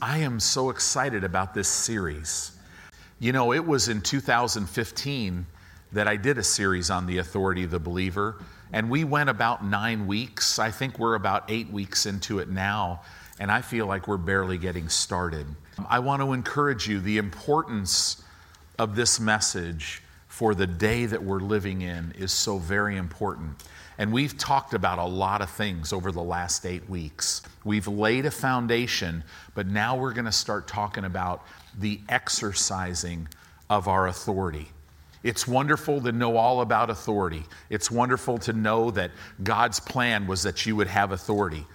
I am so excited about this series. You know, it was in 2015 that I did a series on the authority of the believer, and we went about nine weeks. I think we're about eight weeks into it now, and I feel like we're barely getting started. I want to encourage you the importance of this message for the day that we're living in is so very important. And we've talked about a lot of things over the last eight weeks. We've laid a foundation, but now we're going to start talking about the exercising of our authority. It's wonderful to know all about authority. It's wonderful to know that God's plan was that you would have authority.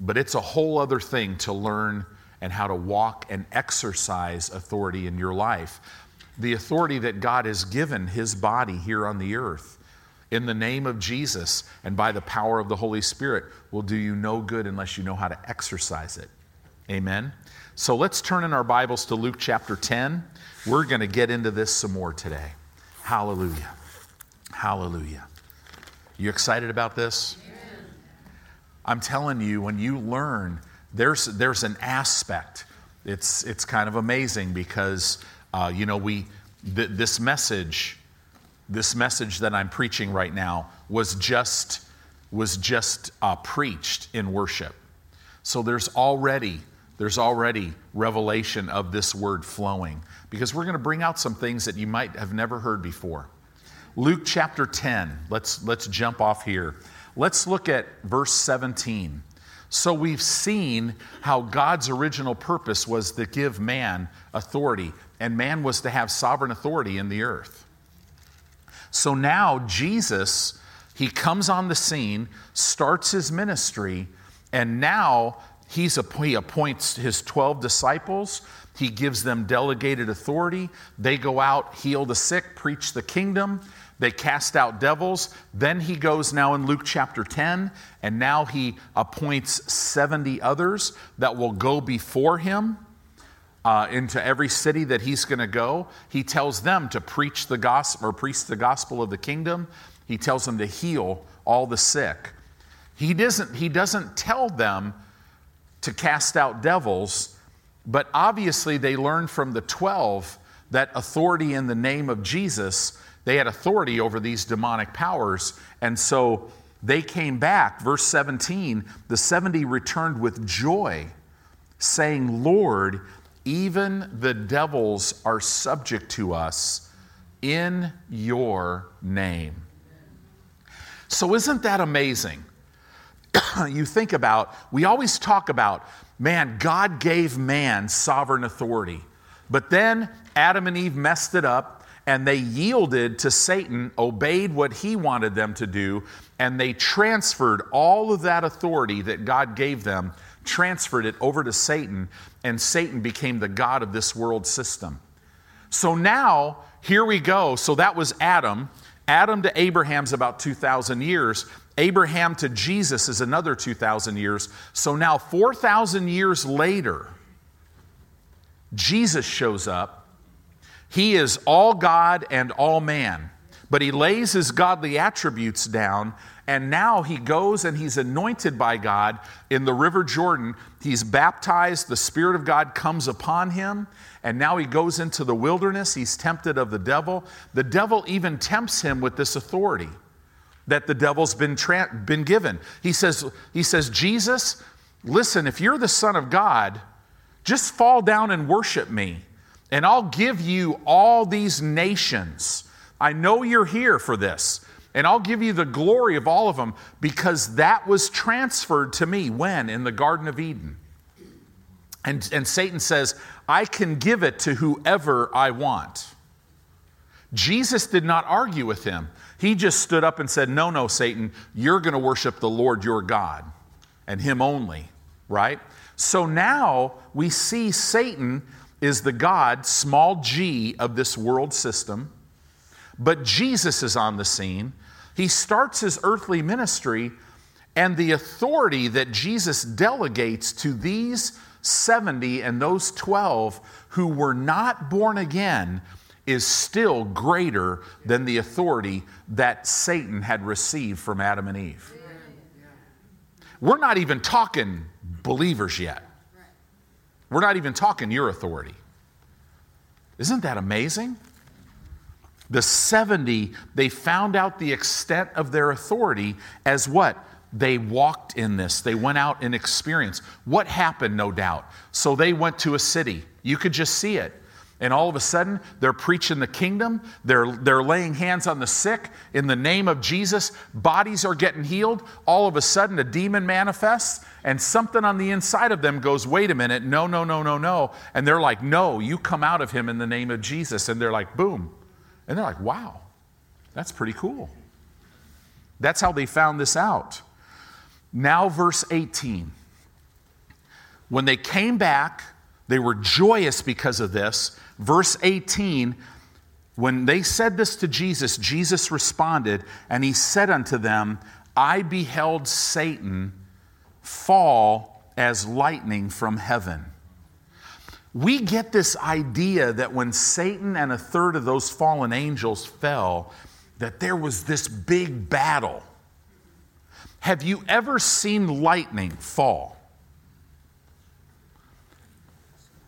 But it's a whole other thing to learn and how to walk and exercise authority in your life. The authority that God has given his body here on the earth in the name of Jesus and by the power of the Holy Spirit will do you no good unless you know how to exercise it. Amen. So let's turn in our Bibles to Luke chapter 10. We're going to get into this some more today. Hallelujah. Hallelujah. You excited about this? I'm telling you, when you learn, there's, there's an aspect. It's, it's kind of amazing because, uh, you know, we, th- this message, this message that I'm preaching right now was just was just uh, preached in worship. So there's already there's already revelation of this word flowing because we're going to bring out some things that you might have never heard before. Luke chapter 10. Let's let's jump off here. Let's look at verse 17. So we've seen how God's original purpose was to give man authority, and man was to have sovereign authority in the earth. So now Jesus, he comes on the scene, starts his ministry, and now he's he appoints his 12 disciples. He gives them delegated authority. They go out, heal the sick, preach the kingdom. They cast out devils. Then he goes now in Luke chapter 10, and now he appoints 70 others that will go before him uh, into every city that he's going to go. He tells them to preach the gospel or preach the gospel of the kingdom. He tells them to heal all the sick. He doesn't, he doesn't tell them to cast out devils, but obviously they learned from the 12 that authority in the name of Jesus, they had authority over these demonic powers. And so they came back. Verse 17 the 70 returned with joy, saying, Lord, even the devils are subject to us in your name. So, isn't that amazing? you think about, we always talk about, man, God gave man sovereign authority. But then Adam and Eve messed it up and they yielded to Satan, obeyed what he wanted them to do, and they transferred all of that authority that God gave them transferred it over to Satan, and Satan became the God of this world system. So now, here we go. So that was Adam. Adam to Abraham's about 2,000 years. Abraham to Jesus is another 2,000 years. So now, 4,000 years later, Jesus shows up. He is all God and all man, but he lays his godly attributes down and now he goes and he's anointed by God in the River Jordan. He's baptized, the Spirit of God comes upon him, and now he goes into the wilderness. He's tempted of the devil. The devil even tempts him with this authority that the devil's been, tra- been given. He says, he says, Jesus, listen, if you're the Son of God, just fall down and worship me, and I'll give you all these nations. I know you're here for this. And I'll give you the glory of all of them because that was transferred to me when? In the Garden of Eden. And, and Satan says, I can give it to whoever I want. Jesus did not argue with him. He just stood up and said, No, no, Satan, you're going to worship the Lord your God and him only, right? So now we see Satan is the God, small g, of this world system. But Jesus is on the scene. He starts his earthly ministry, and the authority that Jesus delegates to these 70 and those 12 who were not born again is still greater than the authority that Satan had received from Adam and Eve. We're not even talking believers yet. We're not even talking your authority. Isn't that amazing? The 70, they found out the extent of their authority as what? They walked in this. They went out and experienced. What happened, no doubt? So they went to a city. You could just see it. And all of a sudden, they're preaching the kingdom. They're, they're laying hands on the sick in the name of Jesus. Bodies are getting healed. All of a sudden, a demon manifests, and something on the inside of them goes, Wait a minute, no, no, no, no, no. And they're like, No, you come out of him in the name of Jesus. And they're like, Boom. And they're like, Wow, that's pretty cool. That's how they found this out. Now, verse 18. When they came back, they were joyous because of this. Verse 18, when they said this to Jesus, Jesus responded, and he said unto them, I beheld Satan fall as lightning from heaven. We get this idea that when Satan and a third of those fallen angels fell, that there was this big battle. Have you ever seen lightning fall?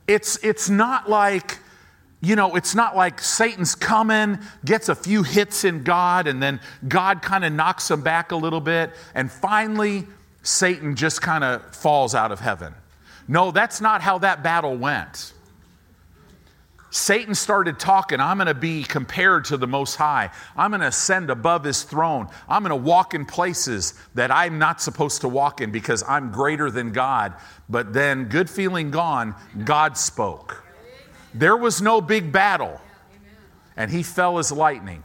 It's, it's not like you know, it's not like Satan's coming, gets a few hits in God, and then God kind of knocks him back a little bit, and finally Satan just kind of falls out of heaven. No, that's not how that battle went. Satan started talking, I'm going to be compared to the Most High. I'm going to ascend above his throne. I'm going to walk in places that I'm not supposed to walk in because I'm greater than God. But then, good feeling gone, God spoke. There was no big battle. And he fell as lightning.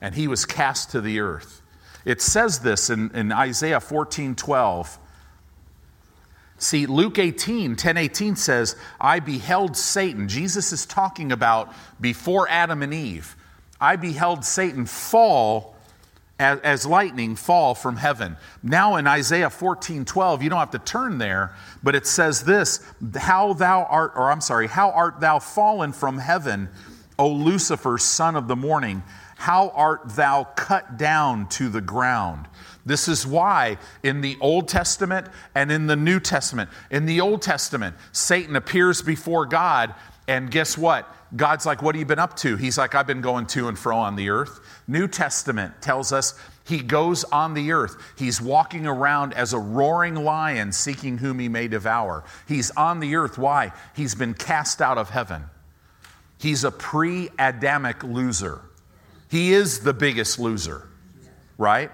And he was cast to the earth. It says this in, in Isaiah 14 12. See, Luke 18, 10 18 says, I beheld Satan. Jesus is talking about before Adam and Eve. I beheld Satan fall as, as, lightning fall from heaven. Now in Isaiah 14, 12, you don't have to turn there, but it says this How thou art, or I'm sorry, how art thou fallen from heaven, O Lucifer, son of the morning? How art thou cut down to the ground? This is why in the Old Testament and in the New Testament, in the Old Testament, Satan appears before God, and guess what? God's like, What have you been up to? He's like, I've been going to and fro on the earth. New Testament tells us he goes on the earth. He's walking around as a roaring lion seeking whom he may devour. He's on the earth. Why? He's been cast out of heaven. He's a pre Adamic loser. He is the biggest loser, right?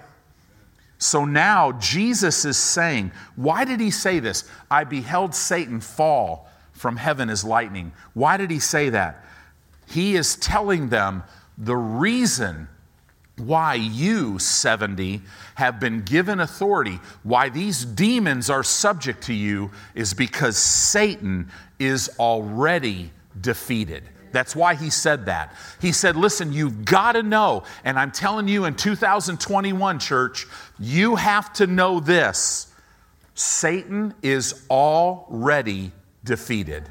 So now Jesus is saying, why did he say this? I beheld Satan fall from heaven as lightning. Why did he say that? He is telling them the reason why you, 70, have been given authority, why these demons are subject to you, is because Satan is already defeated. That's why he said that. He said, Listen, you've got to know, and I'm telling you in 2021, church, you have to know this Satan is already defeated.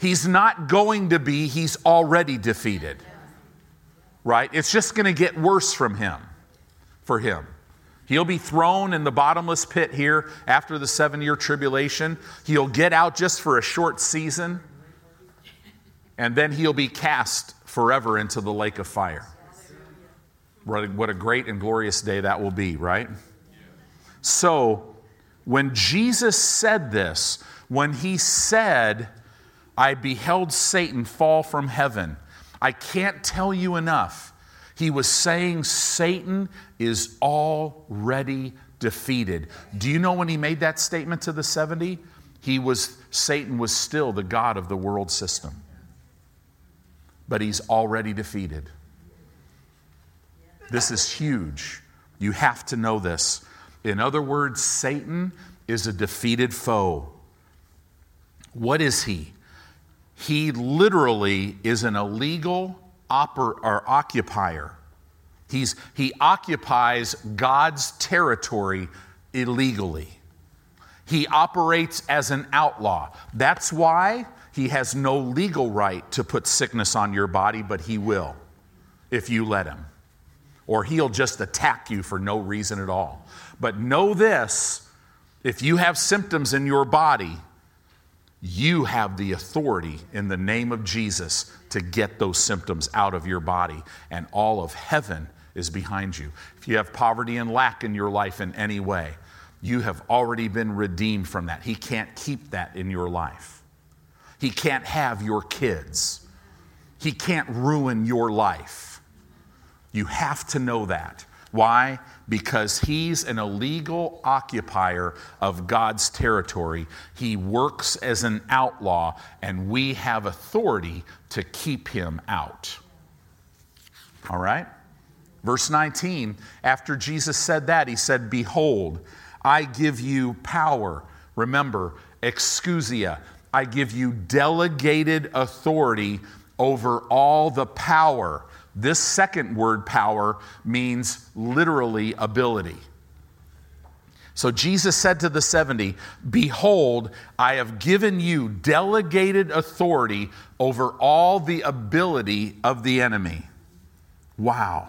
He's not going to be, he's already defeated. Right? It's just going to get worse from him, for him. He'll be thrown in the bottomless pit here after the seven year tribulation. He'll get out just for a short season, and then he'll be cast forever into the lake of fire. What a great and glorious day that will be, right? So, when Jesus said this, when he said, I beheld Satan fall from heaven. I can't tell you enough. He was saying Satan is already defeated. Do you know when he made that statement to the 70? He was Satan was still the god of the world system. But he's already defeated. This is huge. You have to know this. In other words, Satan is a defeated foe. What is he? He literally is an illegal oper- or occupier. He's, he occupies God's territory illegally. He operates as an outlaw. That's why he has no legal right to put sickness on your body, but he will if you let him. Or he'll just attack you for no reason at all. But know this if you have symptoms in your body, You have the authority in the name of Jesus to get those symptoms out of your body, and all of heaven is behind you. If you have poverty and lack in your life in any way, you have already been redeemed from that. He can't keep that in your life. He can't have your kids. He can't ruin your life. You have to know that. Why? Because he's an illegal occupier of God's territory. He works as an outlaw, and we have authority to keep him out. All right? Verse 19, after Jesus said that, he said, Behold, I give you power. Remember, exousia. I give you delegated authority over all the power. This second word, power, means literally ability. So Jesus said to the 70, Behold, I have given you delegated authority over all the ability of the enemy. Wow.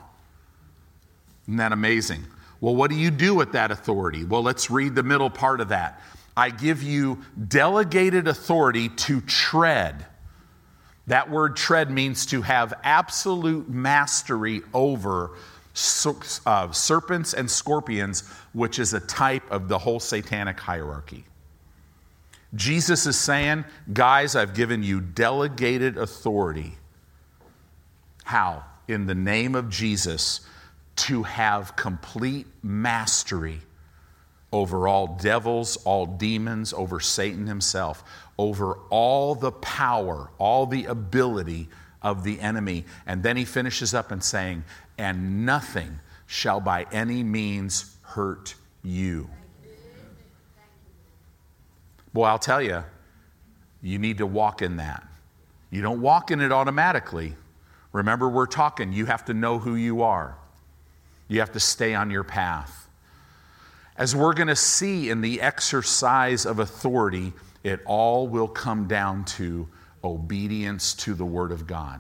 Isn't that amazing? Well, what do you do with that authority? Well, let's read the middle part of that. I give you delegated authority to tread. That word tread means to have absolute mastery over uh, serpents and scorpions, which is a type of the whole satanic hierarchy. Jesus is saying, Guys, I've given you delegated authority. How? In the name of Jesus to have complete mastery over all devils, all demons, over Satan himself, over all the power, all the ability of the enemy. And then he finishes up and saying, And nothing shall by any means hurt you. Boy, I'll tell you, you need to walk in that. You don't walk in it automatically. Remember, we're talking, you have to know who you are. You have to stay on your path. As we're going to see in the exercise of authority, it all will come down to obedience to the Word of God.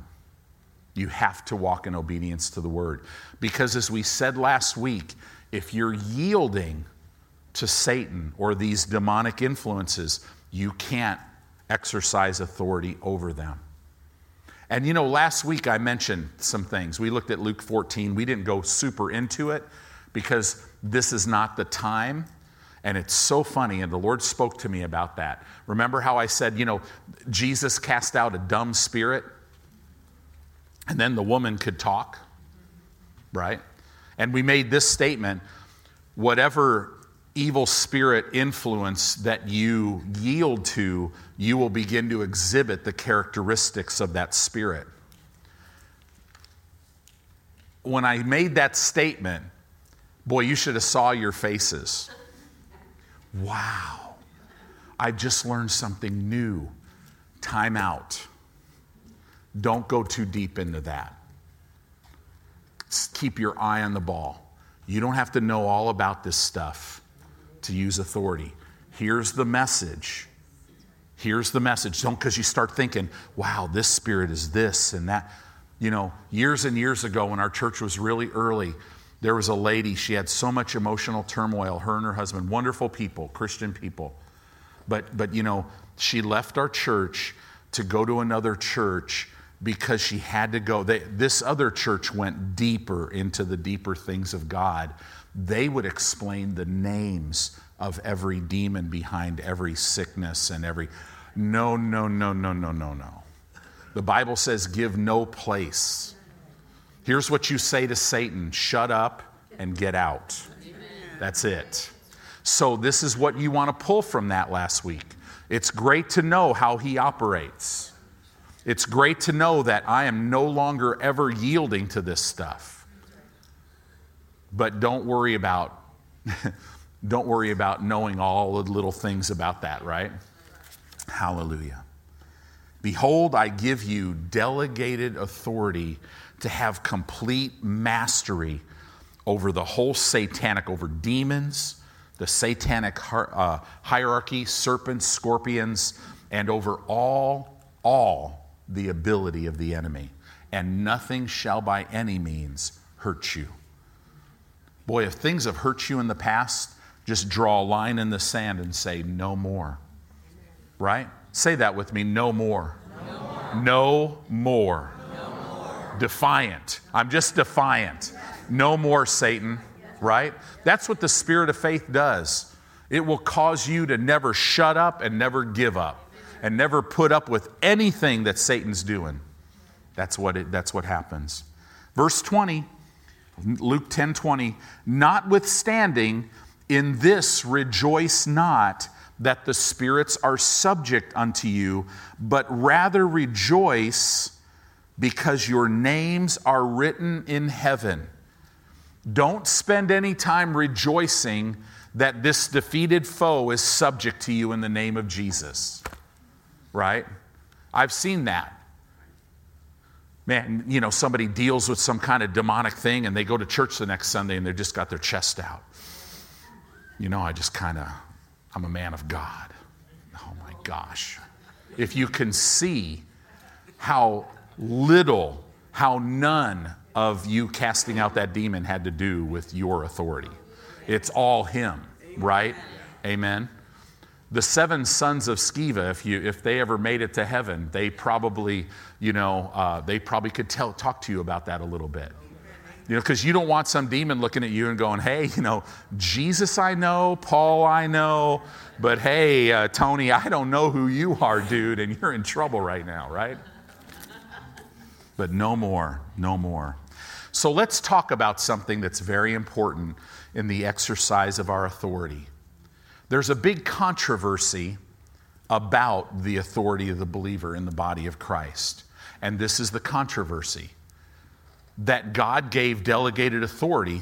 You have to walk in obedience to the Word. Because as we said last week, if you're yielding to Satan or these demonic influences, you can't exercise authority over them. And you know, last week I mentioned some things. We looked at Luke 14. We didn't go super into it because this is not the time. And it's so funny, and the Lord spoke to me about that. Remember how I said, you know, Jesus cast out a dumb spirit, and then the woman could talk, right? And we made this statement whatever evil spirit influence that you yield to, you will begin to exhibit the characteristics of that spirit. When I made that statement, boy, you should have saw your faces. Wow. I just learned something new. Time out. Don't go too deep into that. Just keep your eye on the ball. You don't have to know all about this stuff to use authority. Here's the message. Here's the message. Don't because you start thinking, wow, this spirit is this and that. You know, years and years ago when our church was really early, there was a lady, she had so much emotional turmoil, her and her husband, wonderful people, Christian people. But, but you know, she left our church to go to another church because she had to go. They, this other church went deeper into the deeper things of God they would explain the names of every demon behind every sickness and every. No, no, no, no, no, no, no. The Bible says, give no place. Here's what you say to Satan shut up and get out. That's it. So, this is what you want to pull from that last week. It's great to know how he operates. It's great to know that I am no longer ever yielding to this stuff. But don't worry about don't worry about knowing all the little things about that, right? Hallelujah. Behold, I give you delegated authority to have complete mastery over the whole satanic, over demons, the satanic uh, hierarchy, serpents, scorpions, and over all, all the ability of the enemy. And nothing shall by any means hurt you. Boy, if things have hurt you in the past, just draw a line in the sand and say, no more. Right? Say that with me no more. No more. No more. Defiant. I'm just defiant. No more, Satan, right? That's what the spirit of faith does. It will cause you to never shut up and never give up and never put up with anything that Satan's doing. That's what, it, that's what happens. Verse 20, Luke 10 20, notwithstanding, in this rejoice not that the spirits are subject unto you, but rather rejoice because your names are written in heaven. Don't spend any time rejoicing that this defeated foe is subject to you in the name of Jesus. Right? I've seen that. Man, you know, somebody deals with some kind of demonic thing and they go to church the next Sunday and they've just got their chest out. You know, I just kind of I'm a man of God. Oh my gosh. If you can see how little, how none of you casting out that demon had to do with your authority. It's all him, right? Amen. The seven sons of Sceva, if you if they ever made it to heaven, they probably, you know, uh, they probably could tell talk to you about that a little bit. You know, because you don't want some demon looking at you and going, hey, you know, Jesus I know, Paul I know, but hey, uh, Tony, I don't know who you are, dude, and you're in trouble right now, right? But no more, no more. So let's talk about something that's very important in the exercise of our authority. There's a big controversy about the authority of the believer in the body of Christ. And this is the controversy that God gave delegated authority,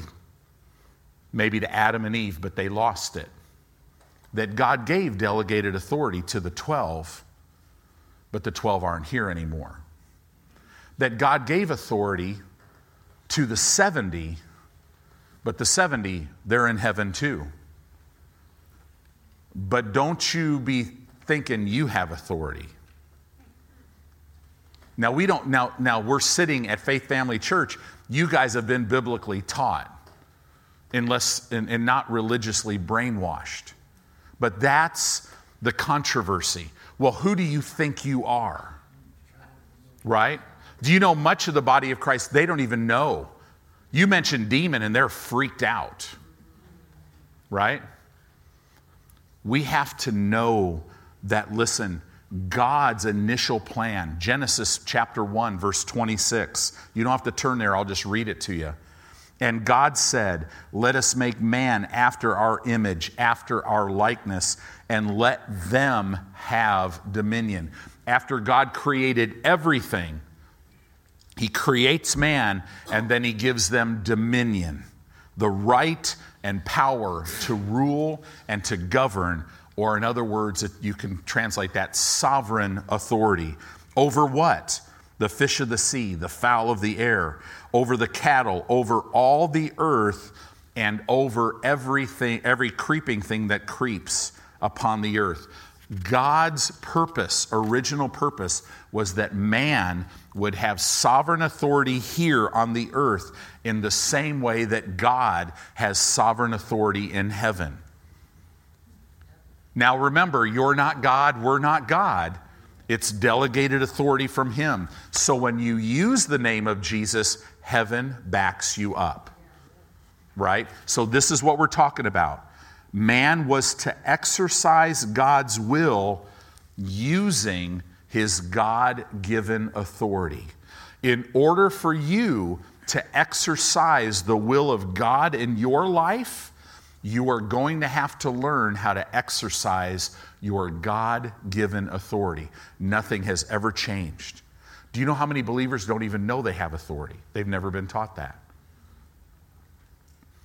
maybe to Adam and Eve, but they lost it. That God gave delegated authority to the 12, but the 12 aren't here anymore. That God gave authority to the 70, but the 70, they're in heaven too. But don't you be thinking you have authority. Now we don't now now we're sitting at Faith Family Church. You guys have been biblically taught, unless and, and not religiously brainwashed. But that's the controversy. Well, who do you think you are? Right? Do you know much of the body of Christ? They don't even know. You mentioned demon and they're freaked out. Right? We have to know that, listen, God's initial plan. Genesis chapter 1, verse 26. You don't have to turn there, I'll just read it to you. And God said, Let us make man after our image, after our likeness, and let them have dominion. After God created everything, He creates man and then He gives them dominion, the right and power to rule and to govern or, in other words, you can translate that sovereign authority. Over what? The fish of the sea, the fowl of the air, over the cattle, over all the earth, and over everything, every creeping thing that creeps upon the earth. God's purpose, original purpose, was that man would have sovereign authority here on the earth in the same way that God has sovereign authority in heaven. Now remember, you're not God, we're not God. It's delegated authority from Him. So when you use the name of Jesus, heaven backs you up. Right? So this is what we're talking about. Man was to exercise God's will using his God given authority. In order for you to exercise the will of God in your life, you are going to have to learn how to exercise your God given authority. Nothing has ever changed. Do you know how many believers don't even know they have authority? They've never been taught that.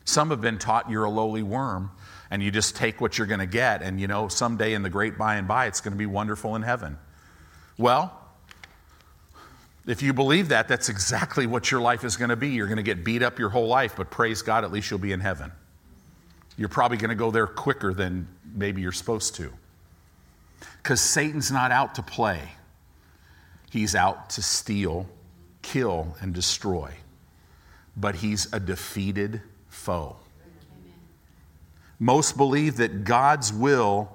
Some have been taught you're a lowly worm and you just take what you're going to get, and you know, someday in the great by and by, it's going to be wonderful in heaven. Well, if you believe that, that's exactly what your life is going to be. You're going to get beat up your whole life, but praise God, at least you'll be in heaven you're probably going to go there quicker than maybe you're supposed to. Because Satan's not out to play, he's out to steal, kill, and destroy. But he's a defeated foe. Most believe that God's will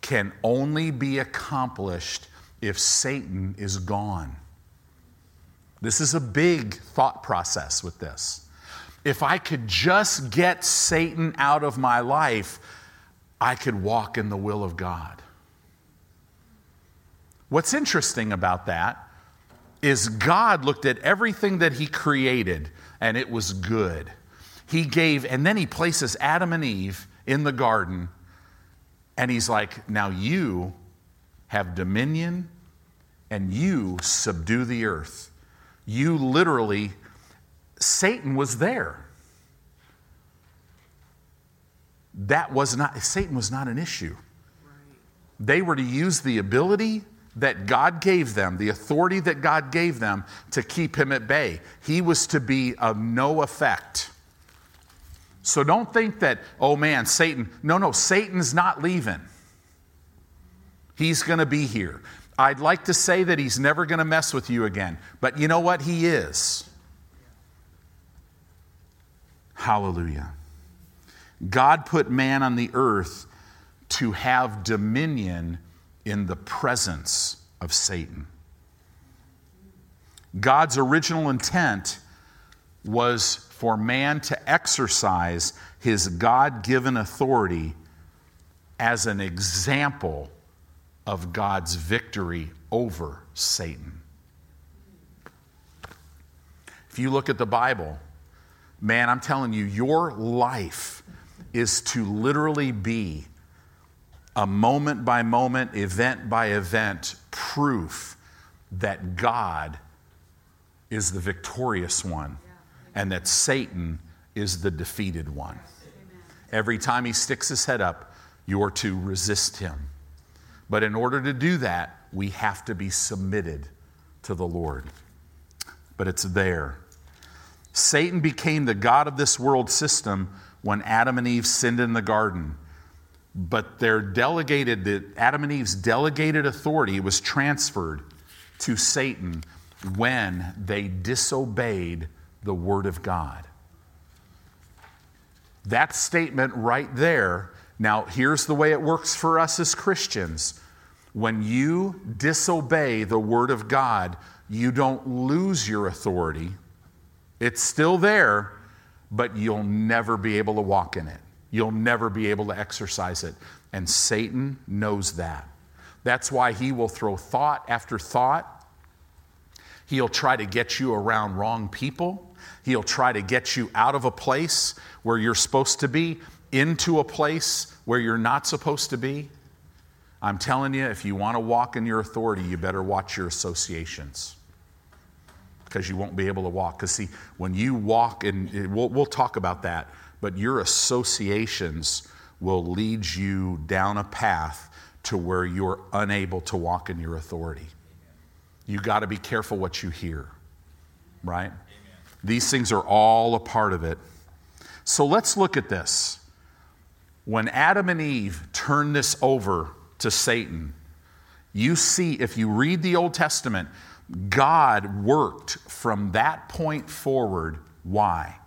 can only be accomplished if Satan is gone. This is a big thought process with this. If I could just get Satan out of my life, I could walk in the will of God. What's interesting about that is God looked at everything that He created and it was good. He gave, and then He places Adam and Eve in the garden and He's like, now you have dominion and you subdue the earth. You literally, Satan was there. That was not, Satan was not an issue. They were to use the ability that God gave them, the authority that God gave them to keep him at bay. He was to be of no effect. So don't think that, oh man, Satan. No, no, Satan's not leaving. He's going to be here. I'd like to say that he's never going to mess with you again, but you know what? He is. Hallelujah. God put man on the earth to have dominion in the presence of Satan. God's original intent was for man to exercise his God given authority as an example of God's victory over Satan. If you look at the Bible, man, I'm telling you, your life is to literally be a moment by moment, event by event proof that God is the victorious one and that Satan is the defeated one. Every time he sticks his head up, you're to resist him. But in order to do that, we have to be submitted to the Lord. But it's there. Satan became the God of this world system when Adam and Eve sinned in the garden but their delegated, the, Adam and Eve's delegated authority was transferred to Satan when they disobeyed the Word of God. That statement right there, now here's the way it works for us as Christians. When you disobey the Word of God, you don't lose your authority. It's still there, but you'll never be able to walk in it. You'll never be able to exercise it. And Satan knows that. That's why he will throw thought after thought. He'll try to get you around wrong people. He'll try to get you out of a place where you're supposed to be into a place where you're not supposed to be. I'm telling you, if you want to walk in your authority, you better watch your associations because you won't be able to walk. Because, see, when you walk, and we'll, we'll talk about that, but your associations will lead you down a path to where you're unable to walk in your authority. You got to be careful what you hear, right? Amen. These things are all a part of it. So let's look at this. When Adam and Eve turned this over to Satan, you see, if you read the Old Testament, God worked from that point forward. Why?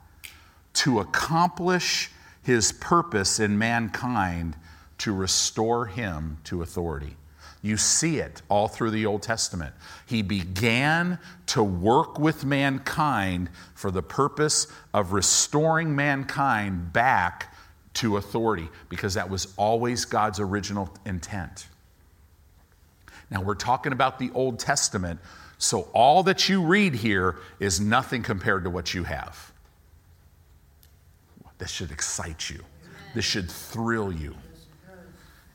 to accomplish his purpose in mankind to restore him to authority. You see it all through the Old Testament. He began to work with mankind for the purpose of restoring mankind back to authority because that was always God's original intent. Now, we're talking about the Old Testament, so all that you read here is nothing compared to what you have. This should excite you. This should thrill you.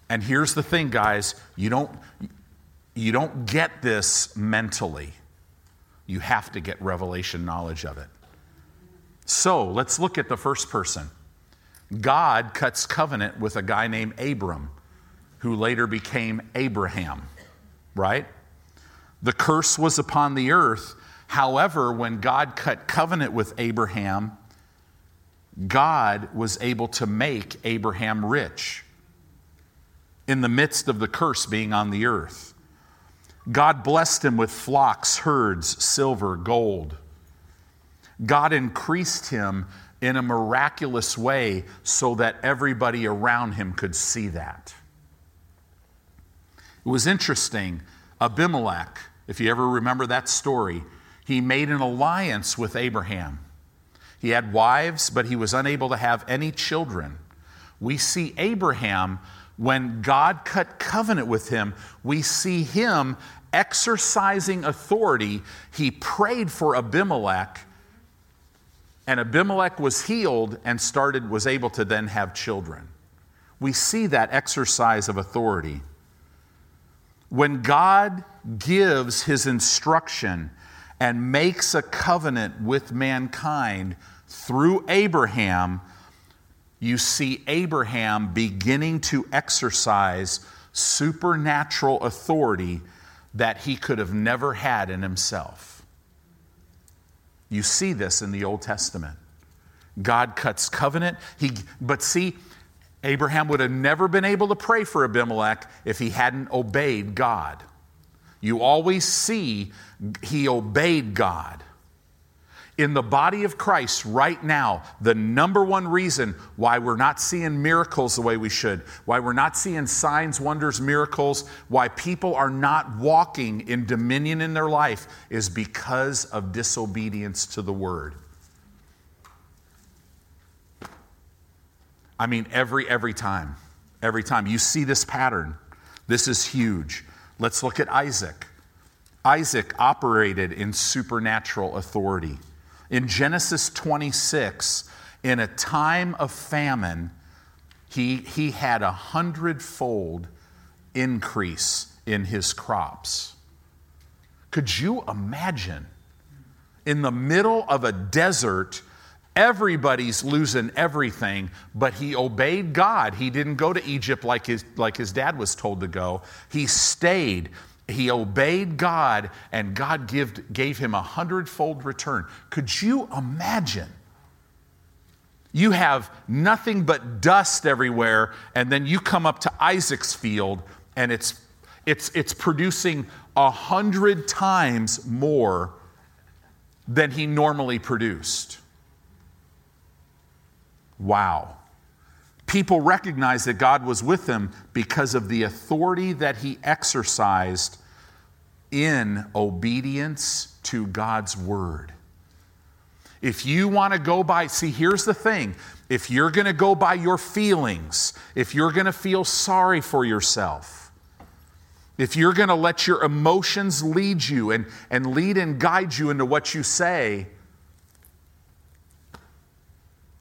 And here's the thing, guys you don't, you don't get this mentally, you have to get revelation knowledge of it. So let's look at the first person. God cuts covenant with a guy named Abram, who later became Abraham, right? The curse was upon the earth. However, when God cut covenant with Abraham, God was able to make Abraham rich in the midst of the curse being on the earth. God blessed him with flocks, herds, silver, gold. God increased him in a miraculous way so that everybody around him could see that. It was interesting. Abimelech, if you ever remember that story, he made an alliance with Abraham. He had wives, but he was unable to have any children. We see Abraham, when God cut covenant with him, we see him exercising authority. He prayed for Abimelech, and Abimelech was healed and started, was able to then have children. We see that exercise of authority. When God gives his instruction and makes a covenant with mankind through Abraham, you see Abraham beginning to exercise supernatural authority that he could have never had in himself. You see this in the Old Testament. God cuts covenant. He, but see, Abraham would have never been able to pray for Abimelech if he hadn't obeyed God. You always see he obeyed God. In the body of Christ right now, the number one reason why we're not seeing miracles the way we should, why we're not seeing signs, wonders, miracles, why people are not walking in dominion in their life is because of disobedience to the word. I mean, every, every time, every time. You see this pattern. This is huge. Let's look at Isaac. Isaac operated in supernatural authority. In Genesis 26, in a time of famine, he, he had a hundredfold increase in his crops. Could you imagine in the middle of a desert? Everybody's losing everything, but he obeyed God. He didn't go to Egypt like his, like his dad was told to go. He stayed he obeyed God, and God give, gave him a hundredfold return. Could you imagine? You have nothing but dust everywhere, and then you come up to Isaac's field, and it's, it's, it's producing a hundred times more than he normally produced. Wow. People recognized that God was with them because of the authority that he exercised in obedience to God's word. If you want to go by, see, here's the thing. If you're going to go by your feelings, if you're going to feel sorry for yourself, if you're going to let your emotions lead you and, and lead and guide you into what you say,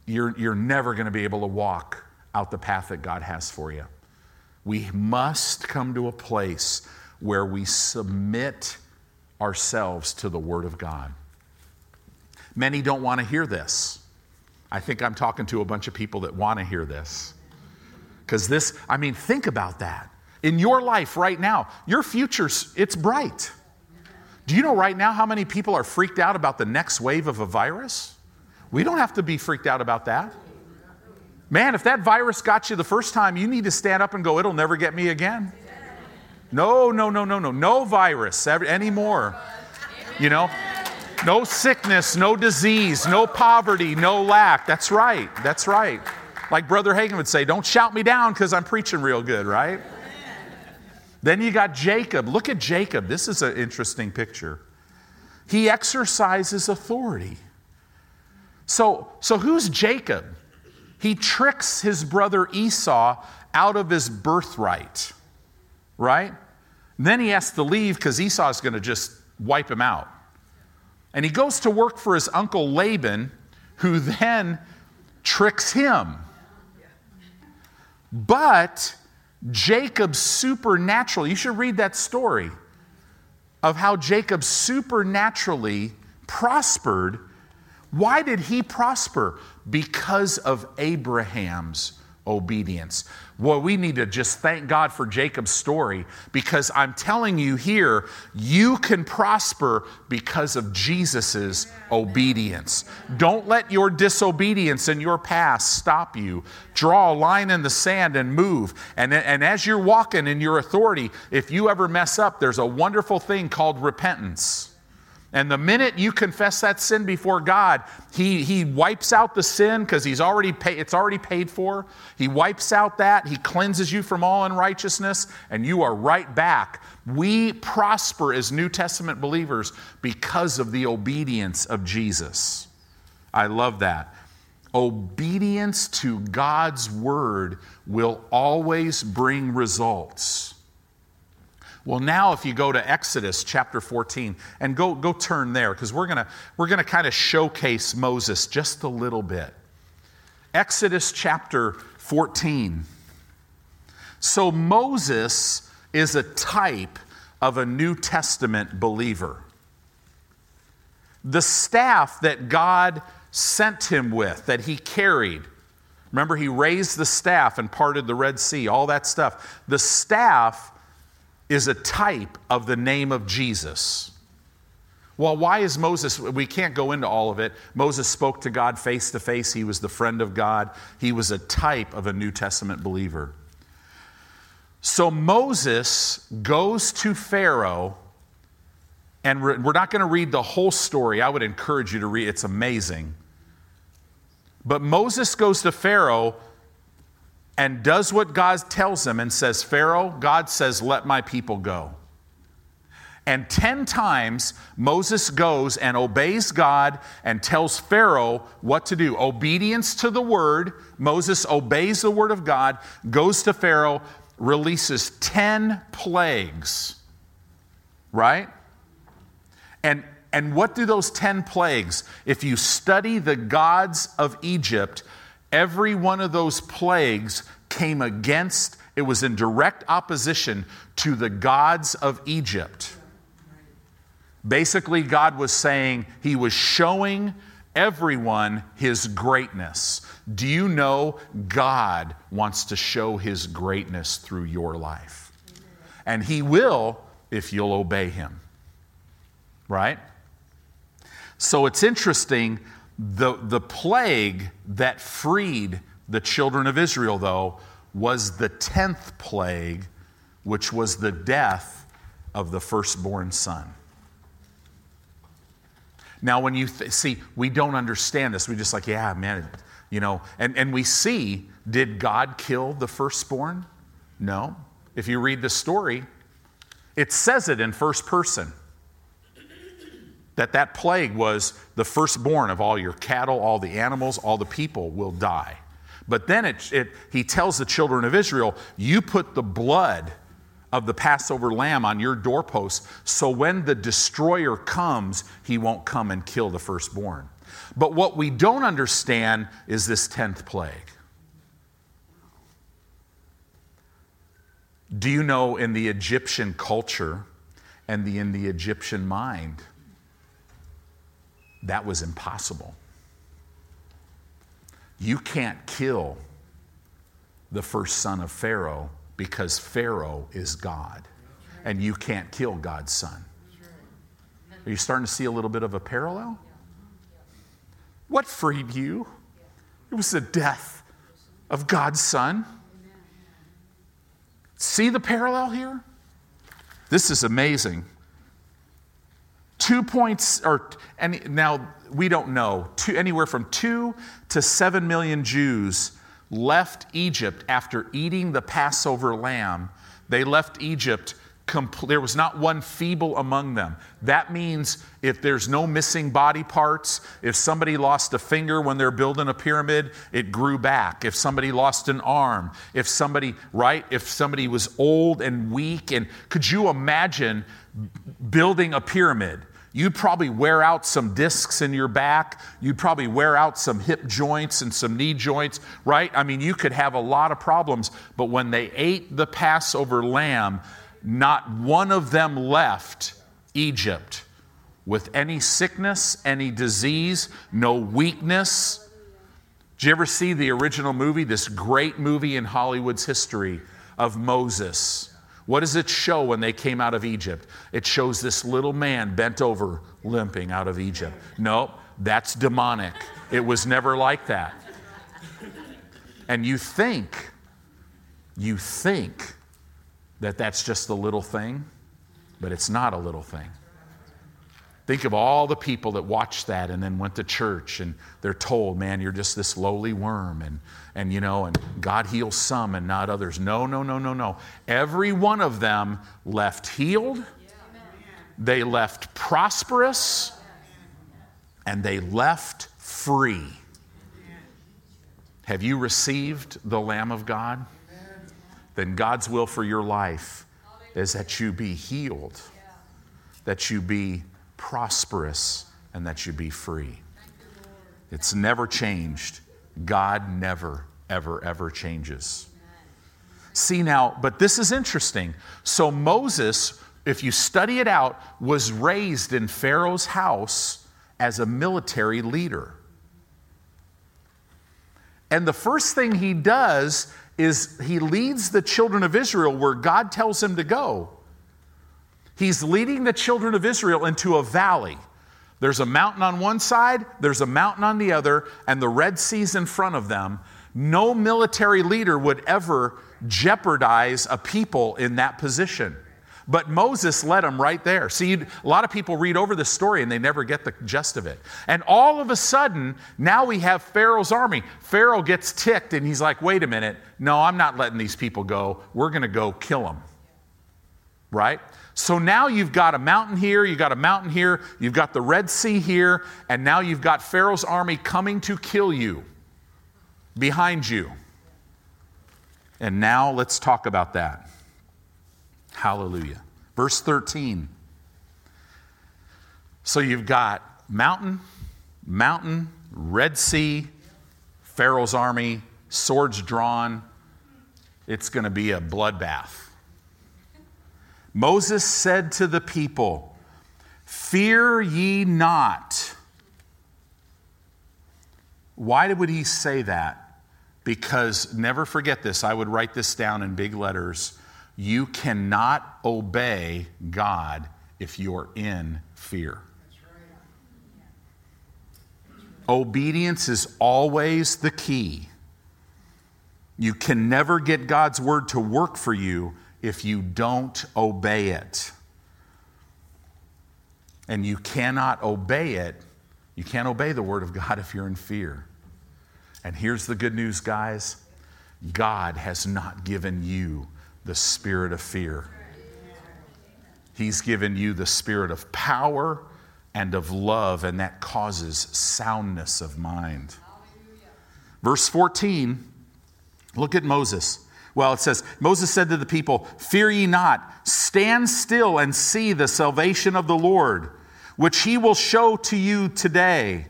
you're, you're never going to be able to walk out the path that God has for you. We must come to a place where we submit ourselves to the Word of God. Many don't want to hear this. I think I'm talking to a bunch of people that want to hear this. Because this, I mean, think about that. In your life right now, your future's, it's bright. Do you know right now how many people are freaked out about the next wave of a virus? We don't have to be freaked out about that. Man, if that virus got you the first time, you need to stand up and go, it'll never get me again. No, no, no, no, no. No virus anymore. You know? No sickness, no disease, no poverty, no lack. That's right. That's right. Like Brother Hagin would say, don't shout me down because I'm preaching real good, right? Then you got Jacob. Look at Jacob. This is an interesting picture. He exercises authority. So, so who's Jacob? He tricks his brother Esau out of his birthright, right? then he has to leave because Esau is going to just wipe him out. And he goes to work for his uncle Laban, who then tricks him. But Jacob supernaturally, you should read that story of how Jacob supernaturally prospered. Why did he prosper? because of Abraham's obedience. Well, we need to just thank God for Jacob's story because I'm telling you here, you can prosper because of Jesus' obedience. Don't let your disobedience in your past stop you. Draw a line in the sand and move. And, and as you're walking in your authority, if you ever mess up, there's a wonderful thing called repentance. And the minute you confess that sin before God, He, he wipes out the sin because He's already paid, it's already paid for. He wipes out that, He cleanses you from all unrighteousness, and you are right back. We prosper as New Testament believers because of the obedience of Jesus. I love that. Obedience to God's word will always bring results. Well, now if you go to Exodus chapter 14 and go, go turn there because we're going we're going to kind of showcase Moses just a little bit. Exodus chapter 14. So Moses is a type of a New Testament believer. The staff that God sent him with, that he carried, remember, he raised the staff and parted the Red Sea, all that stuff. The staff is a type of the name of Jesus. Well, why is Moses? We can't go into all of it. Moses spoke to God face to face. He was the friend of God. He was a type of a New Testament believer. So Moses goes to Pharaoh, and we're not going to read the whole story. I would encourage you to read it's amazing. But Moses goes to Pharaoh and does what God tells him and says, Pharaoh, God says, let my people go. And 10 times Moses goes and obeys God and tells Pharaoh what to do. Obedience to the word. Moses obeys the word of God, goes to Pharaoh, releases 10 plagues. Right? And, and what do those 10 plagues? If you study the gods of Egypt, Every one of those plagues came against, it was in direct opposition to the gods of Egypt. Basically, God was saying, He was showing everyone His greatness. Do you know God wants to show His greatness through your life? And He will if you'll obey Him. Right? So it's interesting the, the plague that freed the children of Israel, though, was the tenth plague, which was the death of the firstborn son. Now, when you th- see, we don't understand this. We just like, yeah, man, you know, and, and we see, did God kill the firstborn? No. If you read the story, it says it in first person that that plague was the firstborn of all your cattle, all the animals, all the people will die. But then it, it, he tells the children of Israel, You put the blood of the Passover lamb on your doorposts, so when the destroyer comes, he won't come and kill the firstborn. But what we don't understand is this 10th plague. Do you know in the Egyptian culture and the, in the Egyptian mind, that was impossible. You can't kill the first son of Pharaoh because Pharaoh is God, and you can't kill God's son. Are you starting to see a little bit of a parallel? What freed you? It was the death of God's son. See the parallel here? This is amazing. Two points, or any, now we don't know, two, anywhere from two to seven million Jews left Egypt after eating the Passover lamb. They left Egypt. Compl- there was not one feeble among them. That means if there's no missing body parts, if somebody lost a finger when they're building a pyramid, it grew back. If somebody lost an arm, if somebody, right, if somebody was old and weak, and could you imagine building a pyramid. You'd probably wear out some discs in your back. You'd probably wear out some hip joints and some knee joints, right? I mean, you could have a lot of problems. But when they ate the Passover lamb, not one of them left Egypt with any sickness, any disease, no weakness. Did you ever see the original movie, this great movie in Hollywood's history of Moses? What does it show when they came out of Egypt? It shows this little man bent over, limping out of Egypt. No, that's demonic. It was never like that. And you think, you think that that's just a little thing, but it's not a little thing. Think of all the people that watched that and then went to church and they're told, man, you're just this lowly worm and, and you know, and God heals some and not others. No, no, no, no, no. Every one of them left healed, they left prosperous, and they left free. Have you received the Lamb of God? Then God's will for your life is that you be healed, that you be prosperous, and that you be free. It's never changed. God never, ever, ever changes. See now, but this is interesting. So Moses, if you study it out, was raised in Pharaoh's house as a military leader. And the first thing he does is he leads the children of Israel where God tells him to go. He's leading the children of Israel into a valley. There's a mountain on one side, there's a mountain on the other, and the Red Sea's in front of them. No military leader would ever jeopardize a people in that position. But Moses led them right there. See, a lot of people read over this story and they never get the gist of it. And all of a sudden, now we have Pharaoh's army. Pharaoh gets ticked and he's like, wait a minute, no, I'm not letting these people go. We're going to go kill them. Right? So now you've got a mountain here, you've got a mountain here, you've got the Red Sea here, and now you've got Pharaoh's army coming to kill you behind you. And now let's talk about that. Hallelujah. Verse 13. So you've got mountain, mountain, Red Sea, Pharaoh's army, swords drawn. It's going to be a bloodbath. Moses said to the people, Fear ye not. Why would he say that? Because never forget this, I would write this down in big letters. You cannot obey God if you're in fear. Obedience is always the key. You can never get God's word to work for you if you don't obey it. And you cannot obey it. You can't obey the word of God if you're in fear. And here's the good news, guys God has not given you the spirit of fear, He's given you the spirit of power and of love, and that causes soundness of mind. Verse 14, look at Moses. Well, it says, Moses said to the people, Fear ye not, stand still and see the salvation of the Lord, which he will show to you today.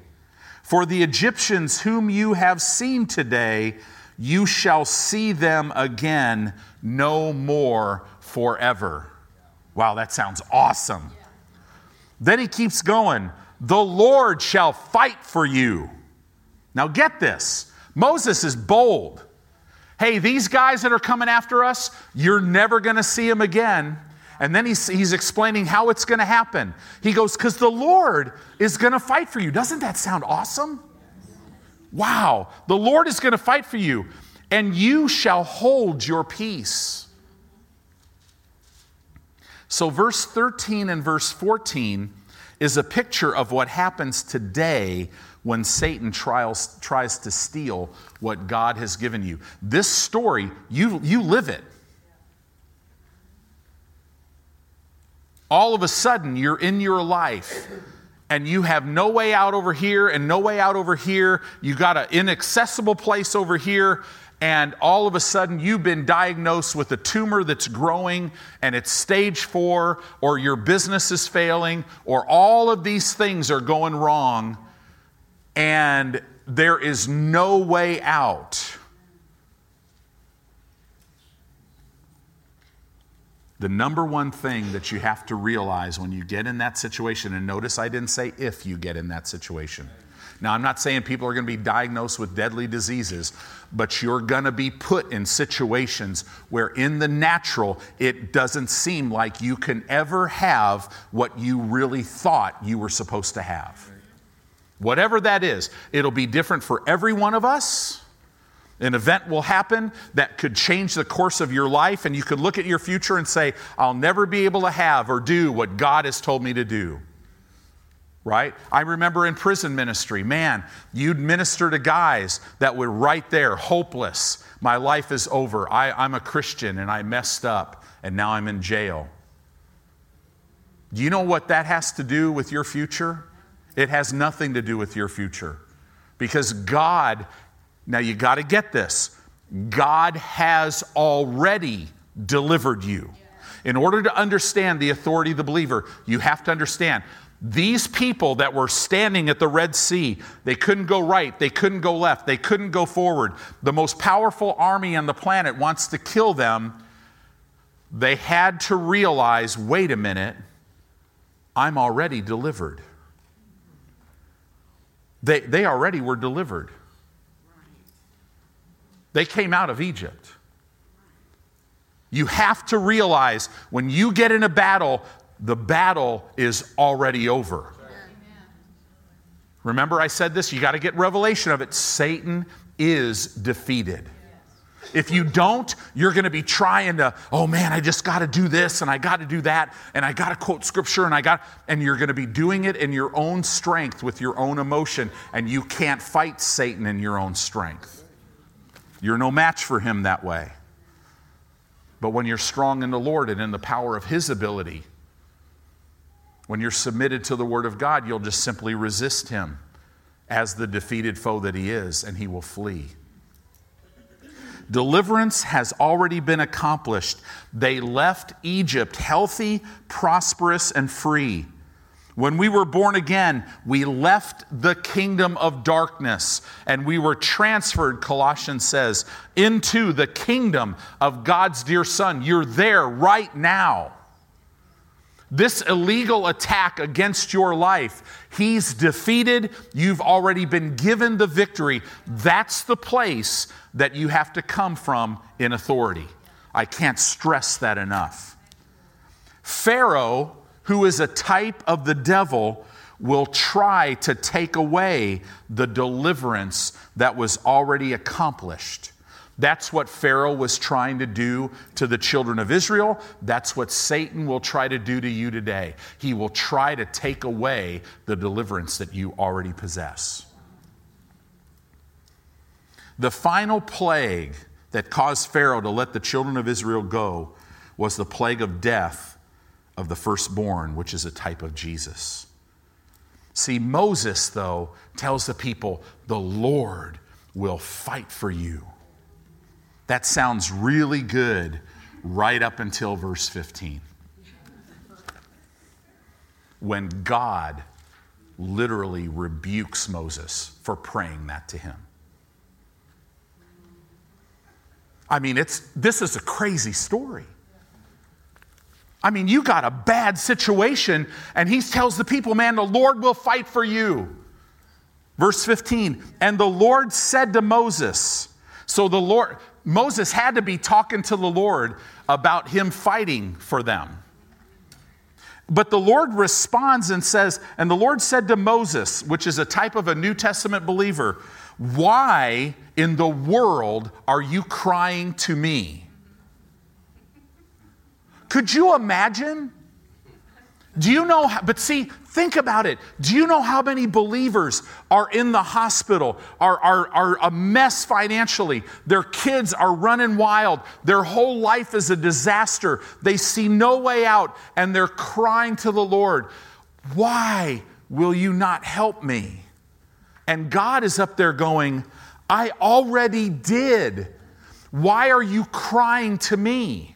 For the Egyptians whom you have seen today, you shall see them again no more forever. Wow, that sounds awesome. Then he keeps going, The Lord shall fight for you. Now get this Moses is bold hey, these guys that are coming after us, you're never going to see them again. And then he's, he's explaining how it's going to happen. He goes, because the Lord is going to fight for you. Doesn't that sound awesome? Wow. The Lord is going to fight for you, and you shall hold your peace. So, verse 13 and verse 14 is a picture of what happens today when Satan trials, tries to steal what God has given you. This story, you, you live it. All of a sudden, you're in your life and you have no way out over here and no way out over here. You got an inaccessible place over here, and all of a sudden you've been diagnosed with a tumor that's growing and it's stage four, or your business is failing, or all of these things are going wrong and there is no way out. The number one thing that you have to realize when you get in that situation, and notice I didn't say if you get in that situation. Now, I'm not saying people are going to be diagnosed with deadly diseases, but you're going to be put in situations where, in the natural, it doesn't seem like you can ever have what you really thought you were supposed to have. Whatever that is, it'll be different for every one of us. An event will happen that could change the course of your life, and you could look at your future and say, I'll never be able to have or do what God has told me to do. right? I remember in prison ministry, man, you'd minister to guys that were right there, hopeless. My life is over. I, I'm a Christian and I messed up and now I'm in jail. Do you know what that has to do with your future? It has nothing to do with your future. Because God, now you got to get this, God has already delivered you. In order to understand the authority of the believer, you have to understand these people that were standing at the Red Sea, they couldn't go right, they couldn't go left, they couldn't go forward. The most powerful army on the planet wants to kill them. They had to realize wait a minute, I'm already delivered. They, they already were delivered. They came out of Egypt. You have to realize when you get in a battle, the battle is already over. Remember, I said this? You got to get revelation of it. Satan is defeated. If you don't, you're going to be trying to, oh man, I just got to do this and I got to do that and I got to quote scripture and I got, and you're going to be doing it in your own strength with your own emotion and you can't fight Satan in your own strength. You're no match for him that way. But when you're strong in the Lord and in the power of his ability, when you're submitted to the Word of God, you'll just simply resist Him as the defeated foe that He is, and He will flee. Deliverance has already been accomplished. They left Egypt healthy, prosperous, and free. When we were born again, we left the kingdom of darkness and we were transferred, Colossians says, into the kingdom of God's dear Son. You're there right now. This illegal attack against your life, he's defeated. You've already been given the victory. That's the place that you have to come from in authority. I can't stress that enough. Pharaoh, who is a type of the devil, will try to take away the deliverance that was already accomplished. That's what Pharaoh was trying to do to the children of Israel. That's what Satan will try to do to you today. He will try to take away the deliverance that you already possess. The final plague that caused Pharaoh to let the children of Israel go was the plague of death of the firstborn, which is a type of Jesus. See, Moses, though, tells the people, the Lord will fight for you. That sounds really good right up until verse 15. When God literally rebukes Moses for praying that to him. I mean, it's, this is a crazy story. I mean, you got a bad situation, and he tells the people, man, the Lord will fight for you. Verse 15, and the Lord said to Moses, so the Lord, Moses had to be talking to the Lord about him fighting for them. But the Lord responds and says, And the Lord said to Moses, which is a type of a New Testament believer, Why in the world are you crying to me? Could you imagine? Do you know? How, but see, think about it. Do you know how many believers are in the hospital, are, are, are a mess financially? Their kids are running wild. Their whole life is a disaster. They see no way out and they're crying to the Lord, Why will you not help me? And God is up there going, I already did. Why are you crying to me?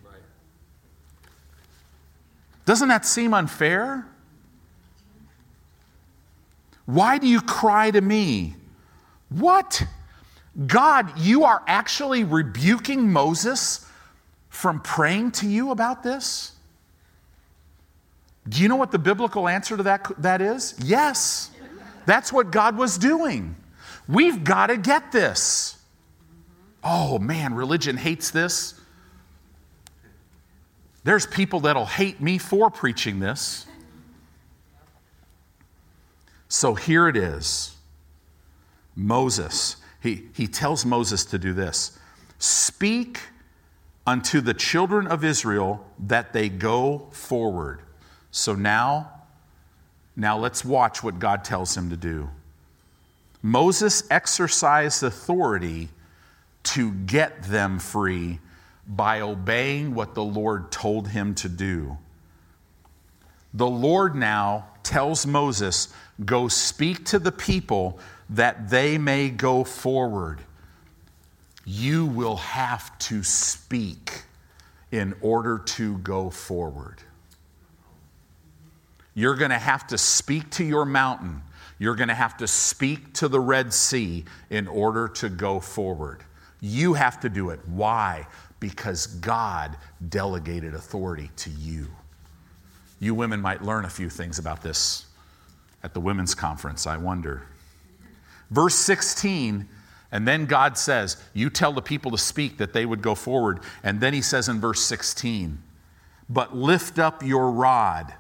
Doesn't that seem unfair? Why do you cry to me? What? God, you are actually rebuking Moses from praying to you about this? Do you know what the biblical answer to that, that is? Yes. That's what God was doing. We've got to get this. Oh man, religion hates this. There's people that'll hate me for preaching this. So here it is. Moses, he, he tells Moses to do this Speak unto the children of Israel that they go forward. So now, Now let's watch what God tells him to do. Moses exercised authority to get them free by obeying what the Lord told him to do. The Lord now tells Moses, Go speak to the people that they may go forward. You will have to speak in order to go forward. You're going to have to speak to your mountain. You're going to have to speak to the Red Sea in order to go forward. You have to do it. Why? Because God delegated authority to you. You women might learn a few things about this at the women's conference, I wonder. Verse 16, and then God says, You tell the people to speak that they would go forward. And then he says in verse 16, But lift up your rod.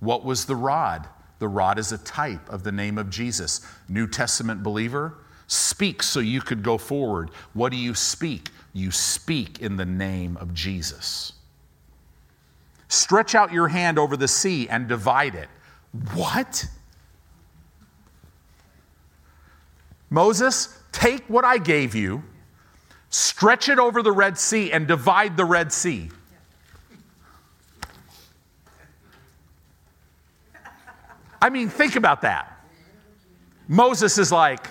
What was the rod? The rod is a type of the name of Jesus. New Testament believer, speak so you could go forward. What do you speak? You speak in the name of Jesus. Stretch out your hand over the sea and divide it. What? Moses, take what I gave you, stretch it over the Red Sea, and divide the Red Sea. I mean, think about that. Moses is like,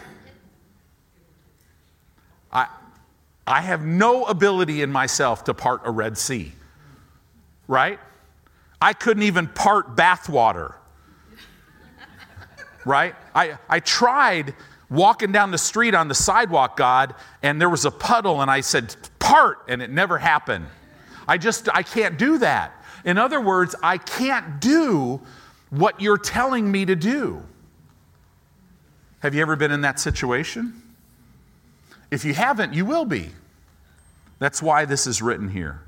I, I have no ability in myself to part a Red Sea, right? I couldn't even part bathwater, right? I, I tried walking down the street on the sidewalk, God, and there was a puddle, and I said, Part, and it never happened. I just, I can't do that. In other words, I can't do what you're telling me to do. Have you ever been in that situation? If you haven't, you will be. That's why this is written here.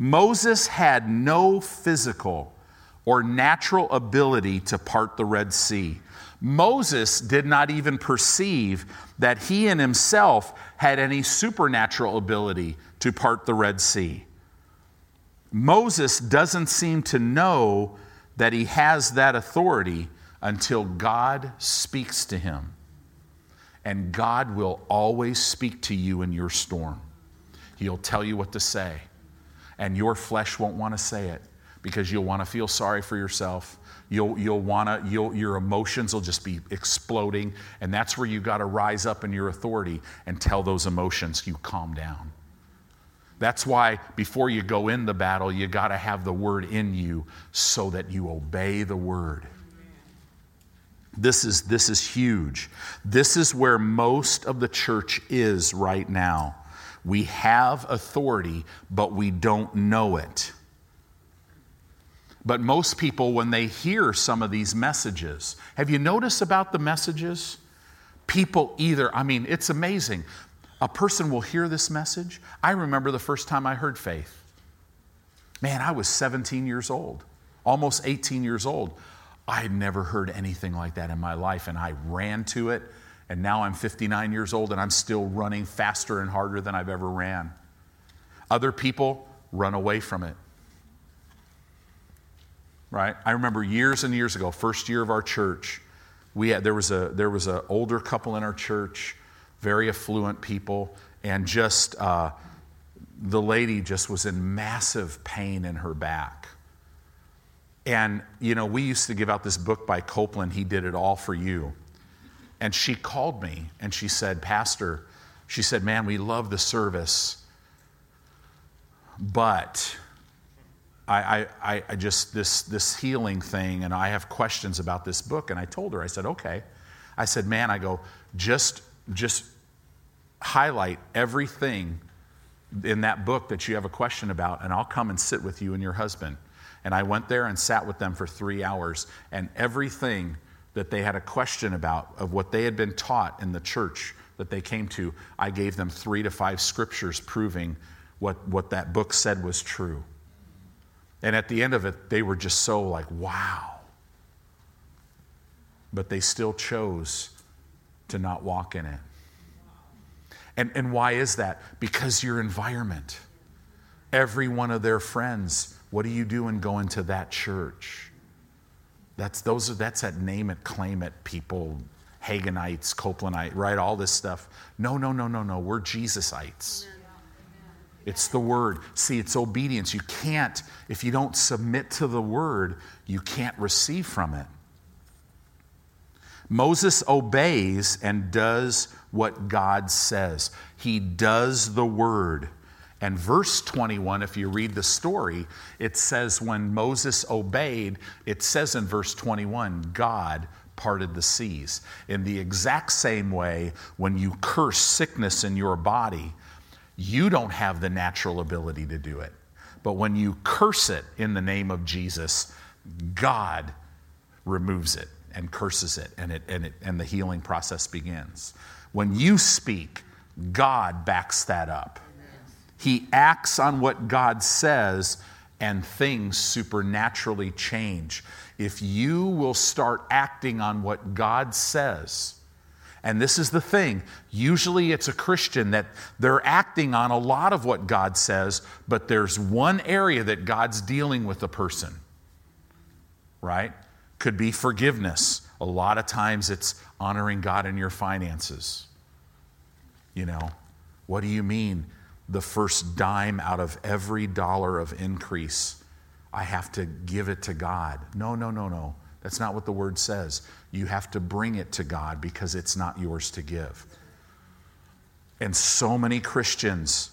Moses had no physical or natural ability to part the Red Sea. Moses did not even perceive that he in himself had any supernatural ability to part the Red Sea. Moses doesn't seem to know that he has that authority until God speaks to him. And God will always speak to you in your storm. He'll tell you what to say, and your flesh won't want to say it because you'll want to feel sorry for yourself You'll, you'll wanna, you'll, your emotions will just be exploding. And that's where you got to rise up in your authority and tell those emotions you calm down. That's why before you go in the battle, you got to have the word in you so that you obey the word. This is, this is huge. This is where most of the church is right now. We have authority, but we don't know it. But most people, when they hear some of these messages, have you noticed about the messages? People either, I mean, it's amazing. A person will hear this message. I remember the first time I heard faith. Man, I was 17 years old, almost 18 years old. I had never heard anything like that in my life, and I ran to it. And now I'm 59 years old, and I'm still running faster and harder than I've ever ran. Other people run away from it right? I remember years and years ago, first year of our church, we had, there was a there was an older couple in our church, very affluent people, and just uh, the lady just was in massive pain in her back. And you know, we used to give out this book by Copeland. He did it all for you. And she called me and she said, Pastor, she said, Man, we love the service, but I, I, I just, this, this healing thing, and I have questions about this book. And I told her, I said, okay. I said, man, I go, just, just highlight everything in that book that you have a question about, and I'll come and sit with you and your husband. And I went there and sat with them for three hours, and everything that they had a question about of what they had been taught in the church that they came to, I gave them three to five scriptures proving what, what that book said was true. And at the end of it, they were just so like, wow. But they still chose to not walk in it. And, and why is that? Because your environment. Every one of their friends, what are you doing going to that church? That's those are that's that name it, claim it people, Haginites, Copelandite, right? All this stuff. No, no, no, no, no. We're Jesusites. It's the word. See, it's obedience. You can't, if you don't submit to the word, you can't receive from it. Moses obeys and does what God says. He does the word. And verse 21, if you read the story, it says when Moses obeyed, it says in verse 21, God parted the seas. In the exact same way, when you curse sickness in your body, you don't have the natural ability to do it. But when you curse it in the name of Jesus, God removes it and curses it, and, it, and, it, and the healing process begins. When you speak, God backs that up. He acts on what God says, and things supernaturally change. If you will start acting on what God says, and this is the thing usually it's a Christian that they're acting on a lot of what God says, but there's one area that God's dealing with the person, right? Could be forgiveness. A lot of times it's honoring God in your finances. You know, what do you mean? The first dime out of every dollar of increase, I have to give it to God. No, no, no, no. That's not what the word says. You have to bring it to God because it's not yours to give. And so many Christians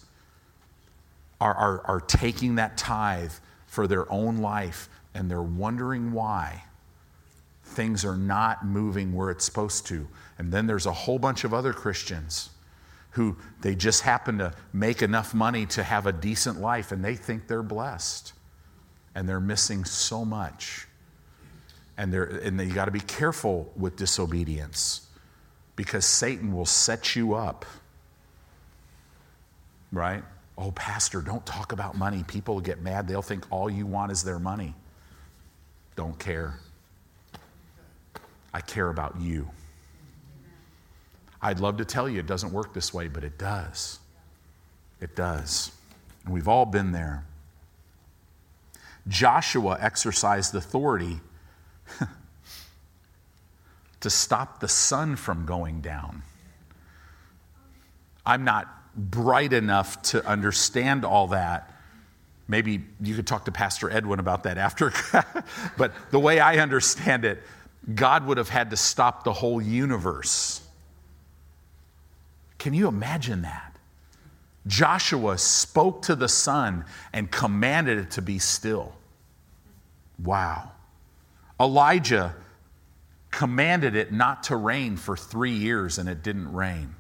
are, are, are taking that tithe for their own life and they're wondering why things are not moving where it's supposed to. And then there's a whole bunch of other Christians who they just happen to make enough money to have a decent life and they think they're blessed. And they're missing so much. And, they're, and you got to be careful with disobedience because Satan will set you up. Right? Oh, Pastor, don't talk about money. People will get mad. They'll think all you want is their money. Don't care. I care about you. I'd love to tell you it doesn't work this way, but it does. It does. And we've all been there. Joshua exercised authority to stop the sun from going down. I'm not bright enough to understand all that. Maybe you could talk to Pastor Edwin about that after. but the way I understand it, God would have had to stop the whole universe can you imagine that? Joshua spoke to the sun and commanded it to be still. Wow. Elijah commanded it not to rain for three years and it didn't rain,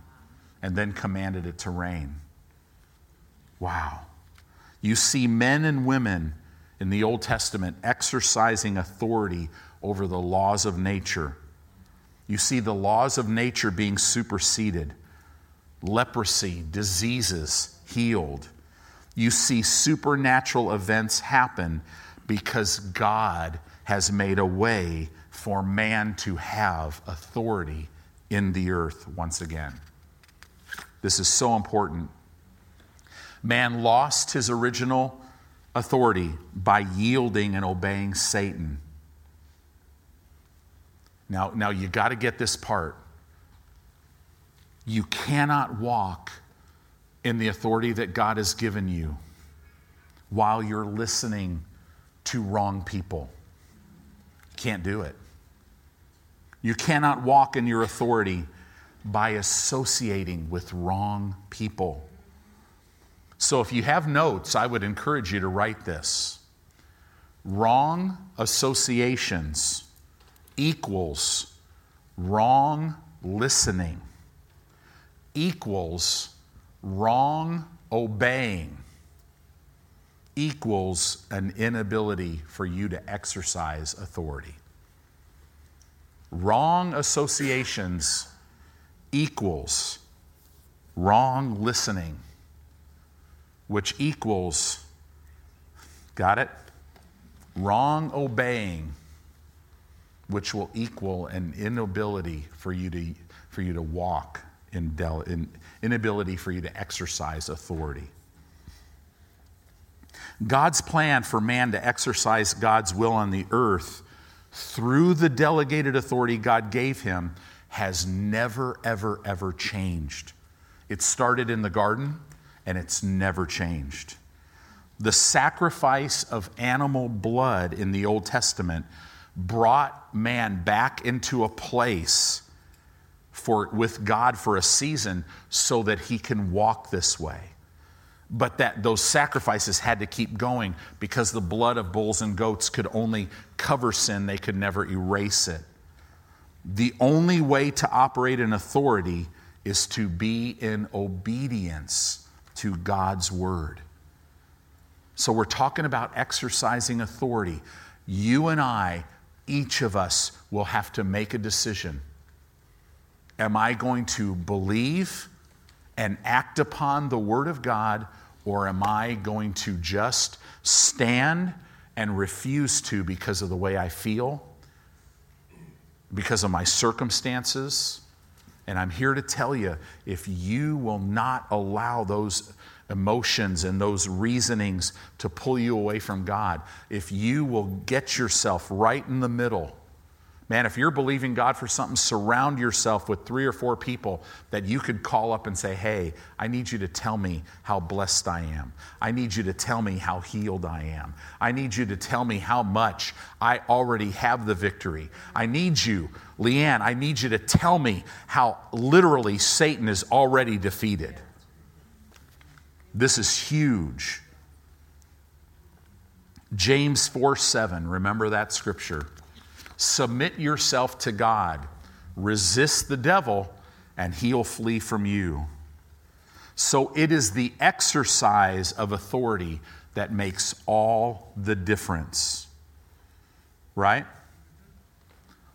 and then commanded it to rain. Wow. You see men and women in the Old Testament exercising authority over the laws of nature. You see the laws of nature being superseded leprosy, diseases healed. You see supernatural events happen because God has made a way for man to have authority in the earth once again. This is so important. Man lost his original authority by yielding and obeying Satan. Now, now you got to get this part. You cannot walk in the authority that God has given you while you're listening to wrong people. Can't do it. You cannot walk in your authority by associating with wrong people. So, if you have notes, I would encourage you to write this. Wrong associations equals wrong listening equals wrong obeying equals an inability for you to exercise authority. Wrong associations equals wrong listening, which equals, got it? Wrong obeying, which will equal an inability for you to, for you to walk in inability for you to exercise authority. God's plan for man to exercise God's will on the earth through the delegated authority God gave him has never, ever, ever changed. It started in the garden and it's never changed. The sacrifice of animal blood in the Old Testament brought man back into a place for, with God for a season so that he can walk this way. But that those sacrifices had to keep going because the blood of bulls and goats could only cover sin, they could never erase it. The only way to operate in authority is to be in obedience to God's word. So we're talking about exercising authority. You and I, each of us, will have to make a decision. Am I going to believe and act upon the Word of God, or am I going to just stand and refuse to because of the way I feel, because of my circumstances? And I'm here to tell you if you will not allow those emotions and those reasonings to pull you away from God, if you will get yourself right in the middle, man, if you're believing God for something, surround yourself with three or four people that you could call up and say, Hey, I need you to tell me how blessed I am. I need you to tell me how healed I am. I need you to tell me how much I already have the victory. I need you, Leanne, I need you to tell me how literally Satan is already defeated. This is huge. James 4 7, remember that scripture. Submit yourself to God, resist the devil, and he'll flee from you. So it is the exercise of authority that makes all the difference. Right?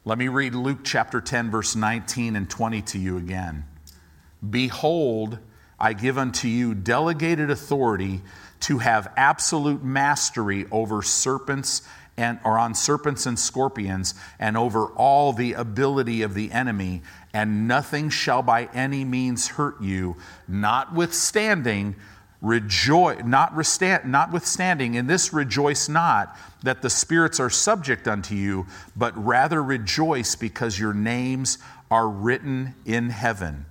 Let me read Luke chapter 10, verse 19 and 20 to you again. Behold, I give unto you delegated authority to have absolute mastery over serpents and or on serpents and scorpions and over all the ability of the enemy and nothing shall by any means hurt you notwithstanding rejoice notwithstanding in this rejoice not that the spirits are subject unto you but rather rejoice because your names are written in heaven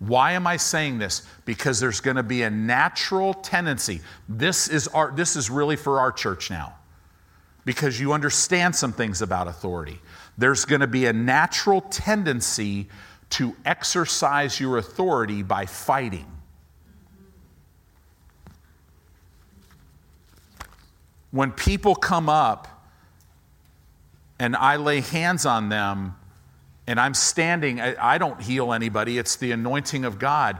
why am I saying this? Because there's going to be a natural tendency. This is, our, this is really for our church now, because you understand some things about authority. There's going to be a natural tendency to exercise your authority by fighting. When people come up and I lay hands on them, and I'm standing, I, I don't heal anybody, it's the anointing of God.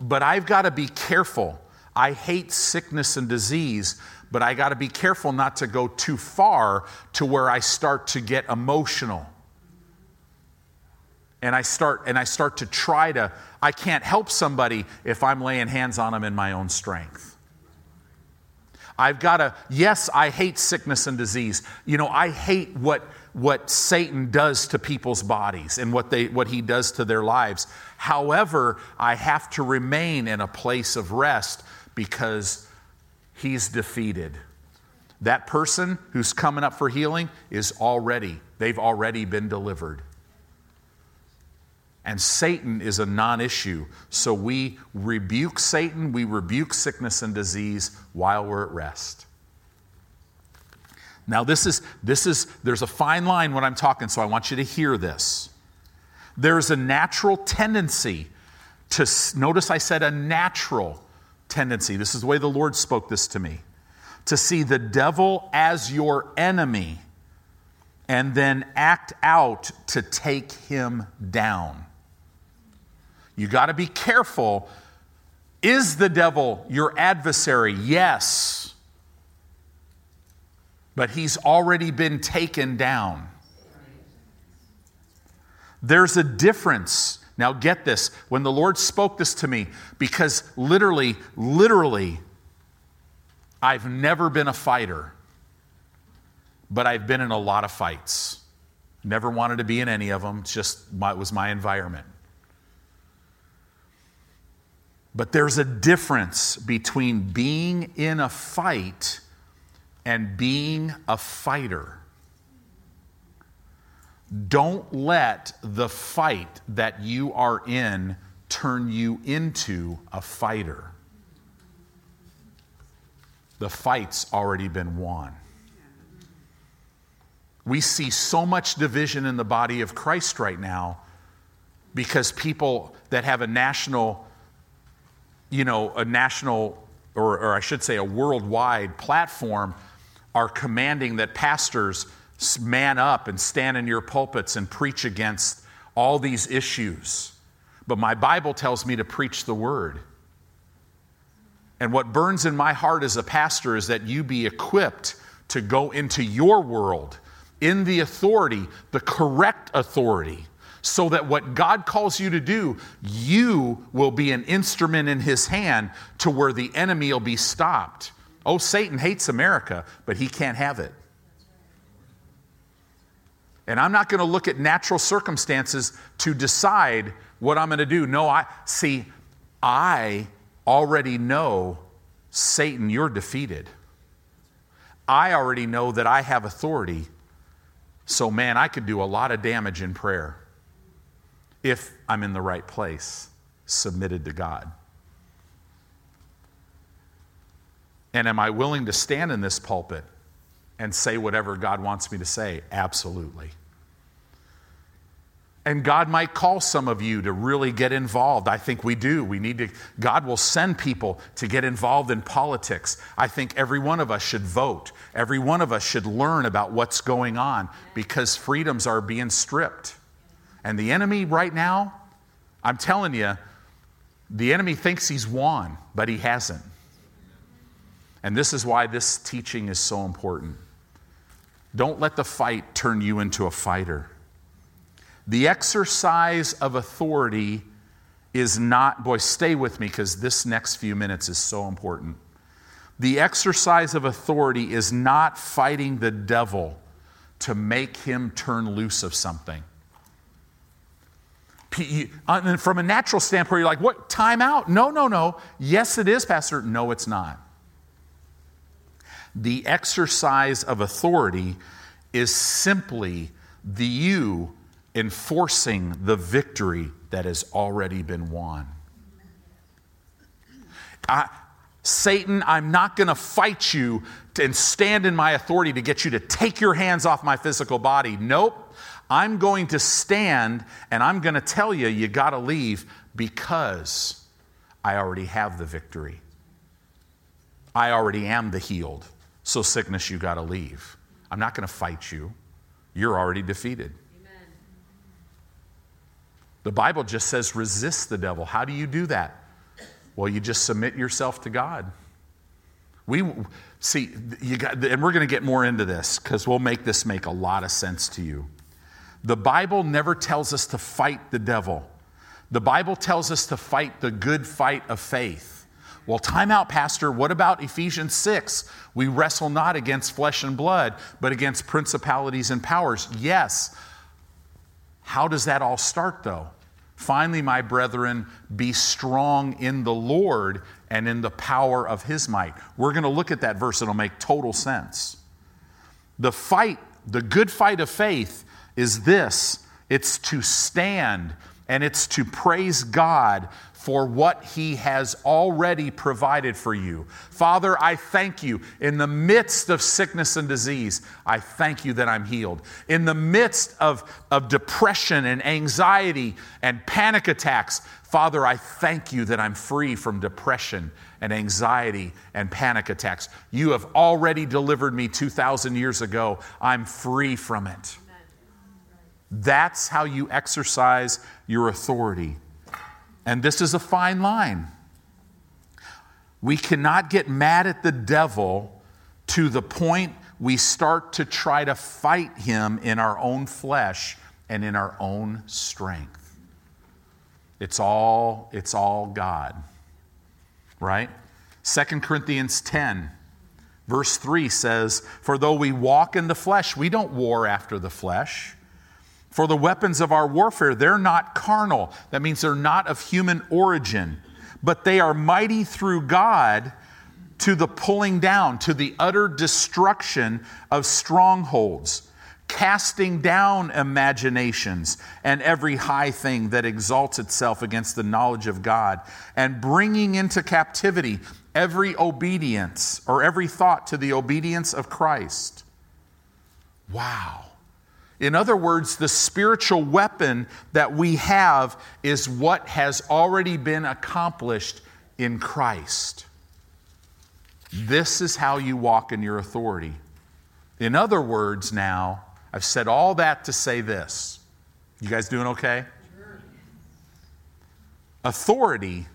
But I've got to be careful. I hate sickness and disease, but I got to be careful not to go too far to where I start to get emotional. And I start and I start to try to I can't help somebody if I'm laying hands on them in my own strength. I've got to yes, I hate sickness and disease. You know, I hate what what Satan does to people's bodies and what, they, what he does to their lives. However, I have to remain in a place of rest because he's defeated. That person who's coming up for healing is already, they've already been delivered. And Satan is a non issue. So we rebuke Satan, we rebuke sickness and disease while we're at rest. Now, this is, this is, there's a fine line when I'm talking, so I want you to hear this. There's a natural tendency to, notice I said a natural tendency. This is the way the Lord spoke this to me to see the devil as your enemy and then act out to take him down. You got to be careful. Is the devil your adversary? Yes but he's already been taken down. There's a difference. Now, get this. When the Lord spoke this to me, because literally, literally, I've never been a fighter, but I've been in a lot of fights. Never wanted to be in any of them, it's just my, it was my environment. But there's a difference between being in a fight and being a fighter. Don't let the fight that you are in turn you into a fighter. The fight's already been won. We see so much division in the body of Christ right now because people that have a national, you know, a national, or, or I should say a worldwide platform are commanding that pastors man up and stand in your pulpits and preach against all these issues. But my Bible tells me to preach the word. And what burns in my heart as a pastor is that you be equipped to go into your world in the authority, the correct authority, so that what God calls you to do, you will be an instrument in His hand to where the enemy will be stopped. Oh, Satan hates America, but he can't have it. And I'm not going to look at natural circumstances to decide what I'm going to do. No, I see, I already know Satan, you're defeated. I already know that I have authority. So, man, I could do a lot of damage in prayer if I'm in the right place, submitted to God. And am I willing to stand in this pulpit and say whatever God wants me to say? Absolutely. And God might call some of you to really get involved. I think we do. We need to, God will send people to get involved in politics. I think every one of us should vote. Every one of us should learn about what's going on because freedoms are being stripped. And the enemy right now, I'm telling you, the enemy thinks he's won, but he hasn't. And this is why this teaching is so important. Don't let the fight turn you into a fighter. The exercise of authority is not, boy, stay with me because this next few minutes is so important. The exercise of authority is not fighting the devil to make him turn loose of something. Uh, from a natural standpoint, you're like, what? Time out? No, no, no. Yes, it is, Pastor. No, it's not. The exercise of authority is simply the you enforcing the victory that has already been won. I, Satan, I'm not going to fight you and stand in my authority to get you to take your hands off my physical body. Nope. I'm going to stand and I'm going to tell you, you got to leave because I already have the victory. I already am the healed. So, sickness, you got to leave. I'm not going to fight you. You're already defeated. Amen. The Bible just says resist the devil. How do you do that? Well, you just submit yourself to God. We see, you got, and we're going to get more into this because we'll make this make a lot of sense to you. The Bible never tells us to fight the devil. The Bible tells us to fight the good fight of faith. Well, time out, Pastor. What about Ephesians 6? We wrestle not against flesh and blood, but against principalities and powers. Yes. How does that all start, though? Finally, my brethren, be strong in the Lord and in the power of his might. We're going to look at that verse, it'll make total sense. The fight, the good fight of faith, is this it's to stand and it's to praise God for what He has already provided for you. Father, I thank you in the midst of sickness and disease. I thank you that I'm healed. In the midst of, of depression and anxiety and panic attacks, Father, I thank you that I'm free from depression and anxiety and panic attacks. You have already delivered me 2,000 years ago. I'm free from it. That's how you exercise your authority. And this is a fine line. We cannot get mad at the devil to the point we start to try to fight him in our own flesh and in our own strength. It's all it's all God. Right? 2 Corinthians 10 verse 3 says, "For though we walk in the flesh, we don't war after the flesh." For the weapons of our warfare, they're not carnal. That means they're not of human origin, but they are mighty through God to the pulling down, to the utter destruction of strongholds, casting down imaginations and every high thing that exalts itself against the knowledge of God, and bringing into captivity every obedience or every thought to the obedience of Christ. Wow. In other words, the spiritual weapon that we have is what has already been accomplished in Christ. This is how you walk in your authority. In other words, now, I've said all that to say this. You guys doing okay? Authority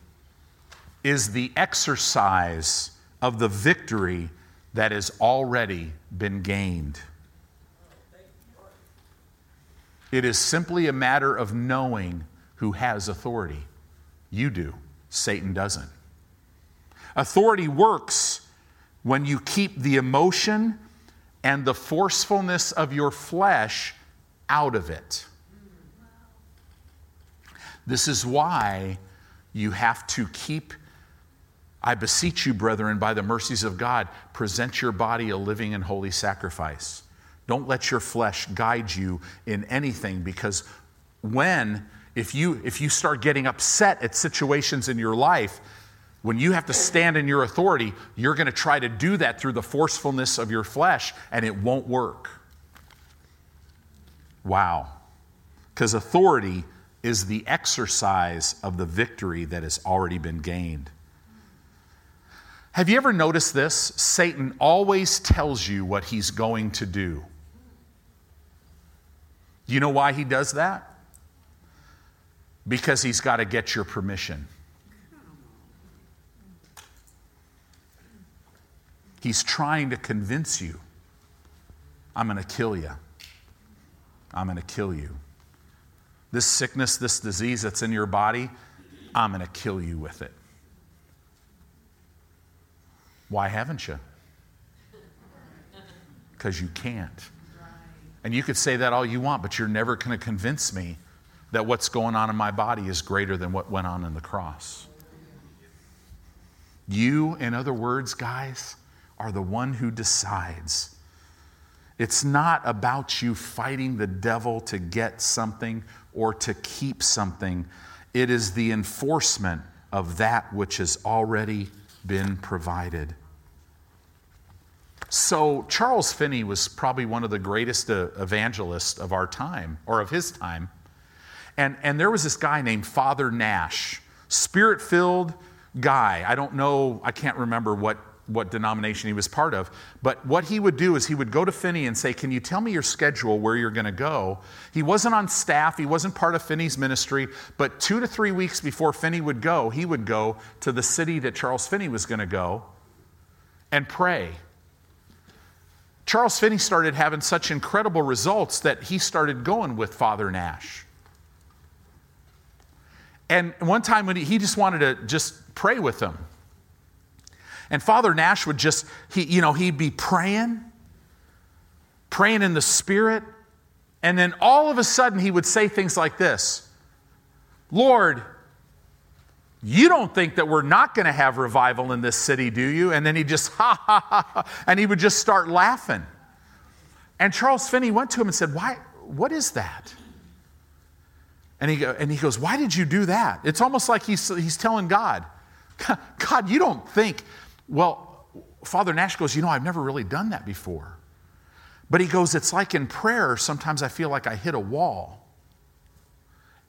is the exercise of the victory that has already been gained. It is simply a matter of knowing who has authority. You do, Satan doesn't. Authority works when you keep the emotion and the forcefulness of your flesh out of it. This is why you have to keep, I beseech you, brethren, by the mercies of God, present your body a living and holy sacrifice. Don't let your flesh guide you in anything because when, if you, if you start getting upset at situations in your life, when you have to stand in your authority, you're going to try to do that through the forcefulness of your flesh, and it won't work. Wow. Because authority is the exercise of the victory that has already been gained. Have you ever noticed this? Satan always tells you what he's going to do. You know why he does that? Because he's got to get your permission. He's trying to convince you I'm going to kill you. I'm going to kill you. This sickness, this disease that's in your body, I'm going to kill you with it. Why haven't you? Because you can't. And you could say that all you want, but you're never going to convince me that what's going on in my body is greater than what went on in the cross. You, in other words, guys, are the one who decides. It's not about you fighting the devil to get something or to keep something. It is the enforcement of that which has already been provided. So, Charles Finney was probably one of the greatest uh, evangelists of our time, or of his time. And, and there was this guy named Father Nash, spirit filled guy. I don't know, I can't remember what what denomination he was part of. But what he would do is he would go to Finney and say, Can you tell me your schedule where you're going to go? He wasn't on staff, he wasn't part of Finney's ministry, but two to three weeks before Finney would go, he would go to the city that Charles Finney was going to go and pray. Charles Finney started having such incredible results that he started going with Father Nash. And one time when he, he just wanted to just pray with him. And Father Nash would just, he, you know, he'd be praying, praying in the Spirit, and then all of a sudden he would say things like this Lord, you don't think that we're not going to have revival in this city, do you? And then he just, ha, ha, ha, ha, and he would just start laughing. And Charles Finney went to him and said, Why, what is that? And he, and he goes, Why did you do that? It's almost like he's, he's telling God, God, you don't think well, Father Nash goes, You know, I've never really done that before. But he goes, It's like in prayer, sometimes I feel like I hit a wall.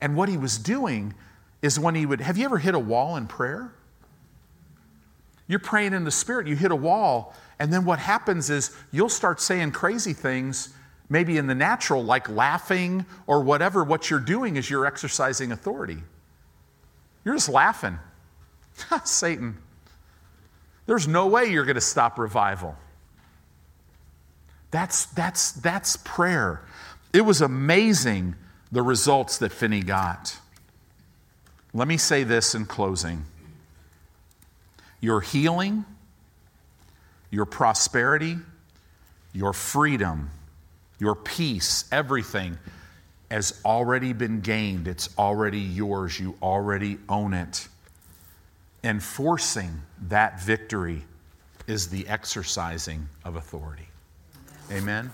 And what he was doing is when he would, have you ever hit a wall in prayer? You're praying in the spirit, you hit a wall, and then what happens is you'll start saying crazy things, maybe in the natural, like laughing or whatever. What you're doing is you're exercising authority. You're just laughing. Satan, there's no way you're going to stop revival. That's, that's, that's prayer. It was amazing the results that Finney got. Let me say this in closing your healing, your prosperity, your freedom, your peace, everything has already been gained. It's already yours. You already own it. Enforcing that victory is the exercising of authority. Amen.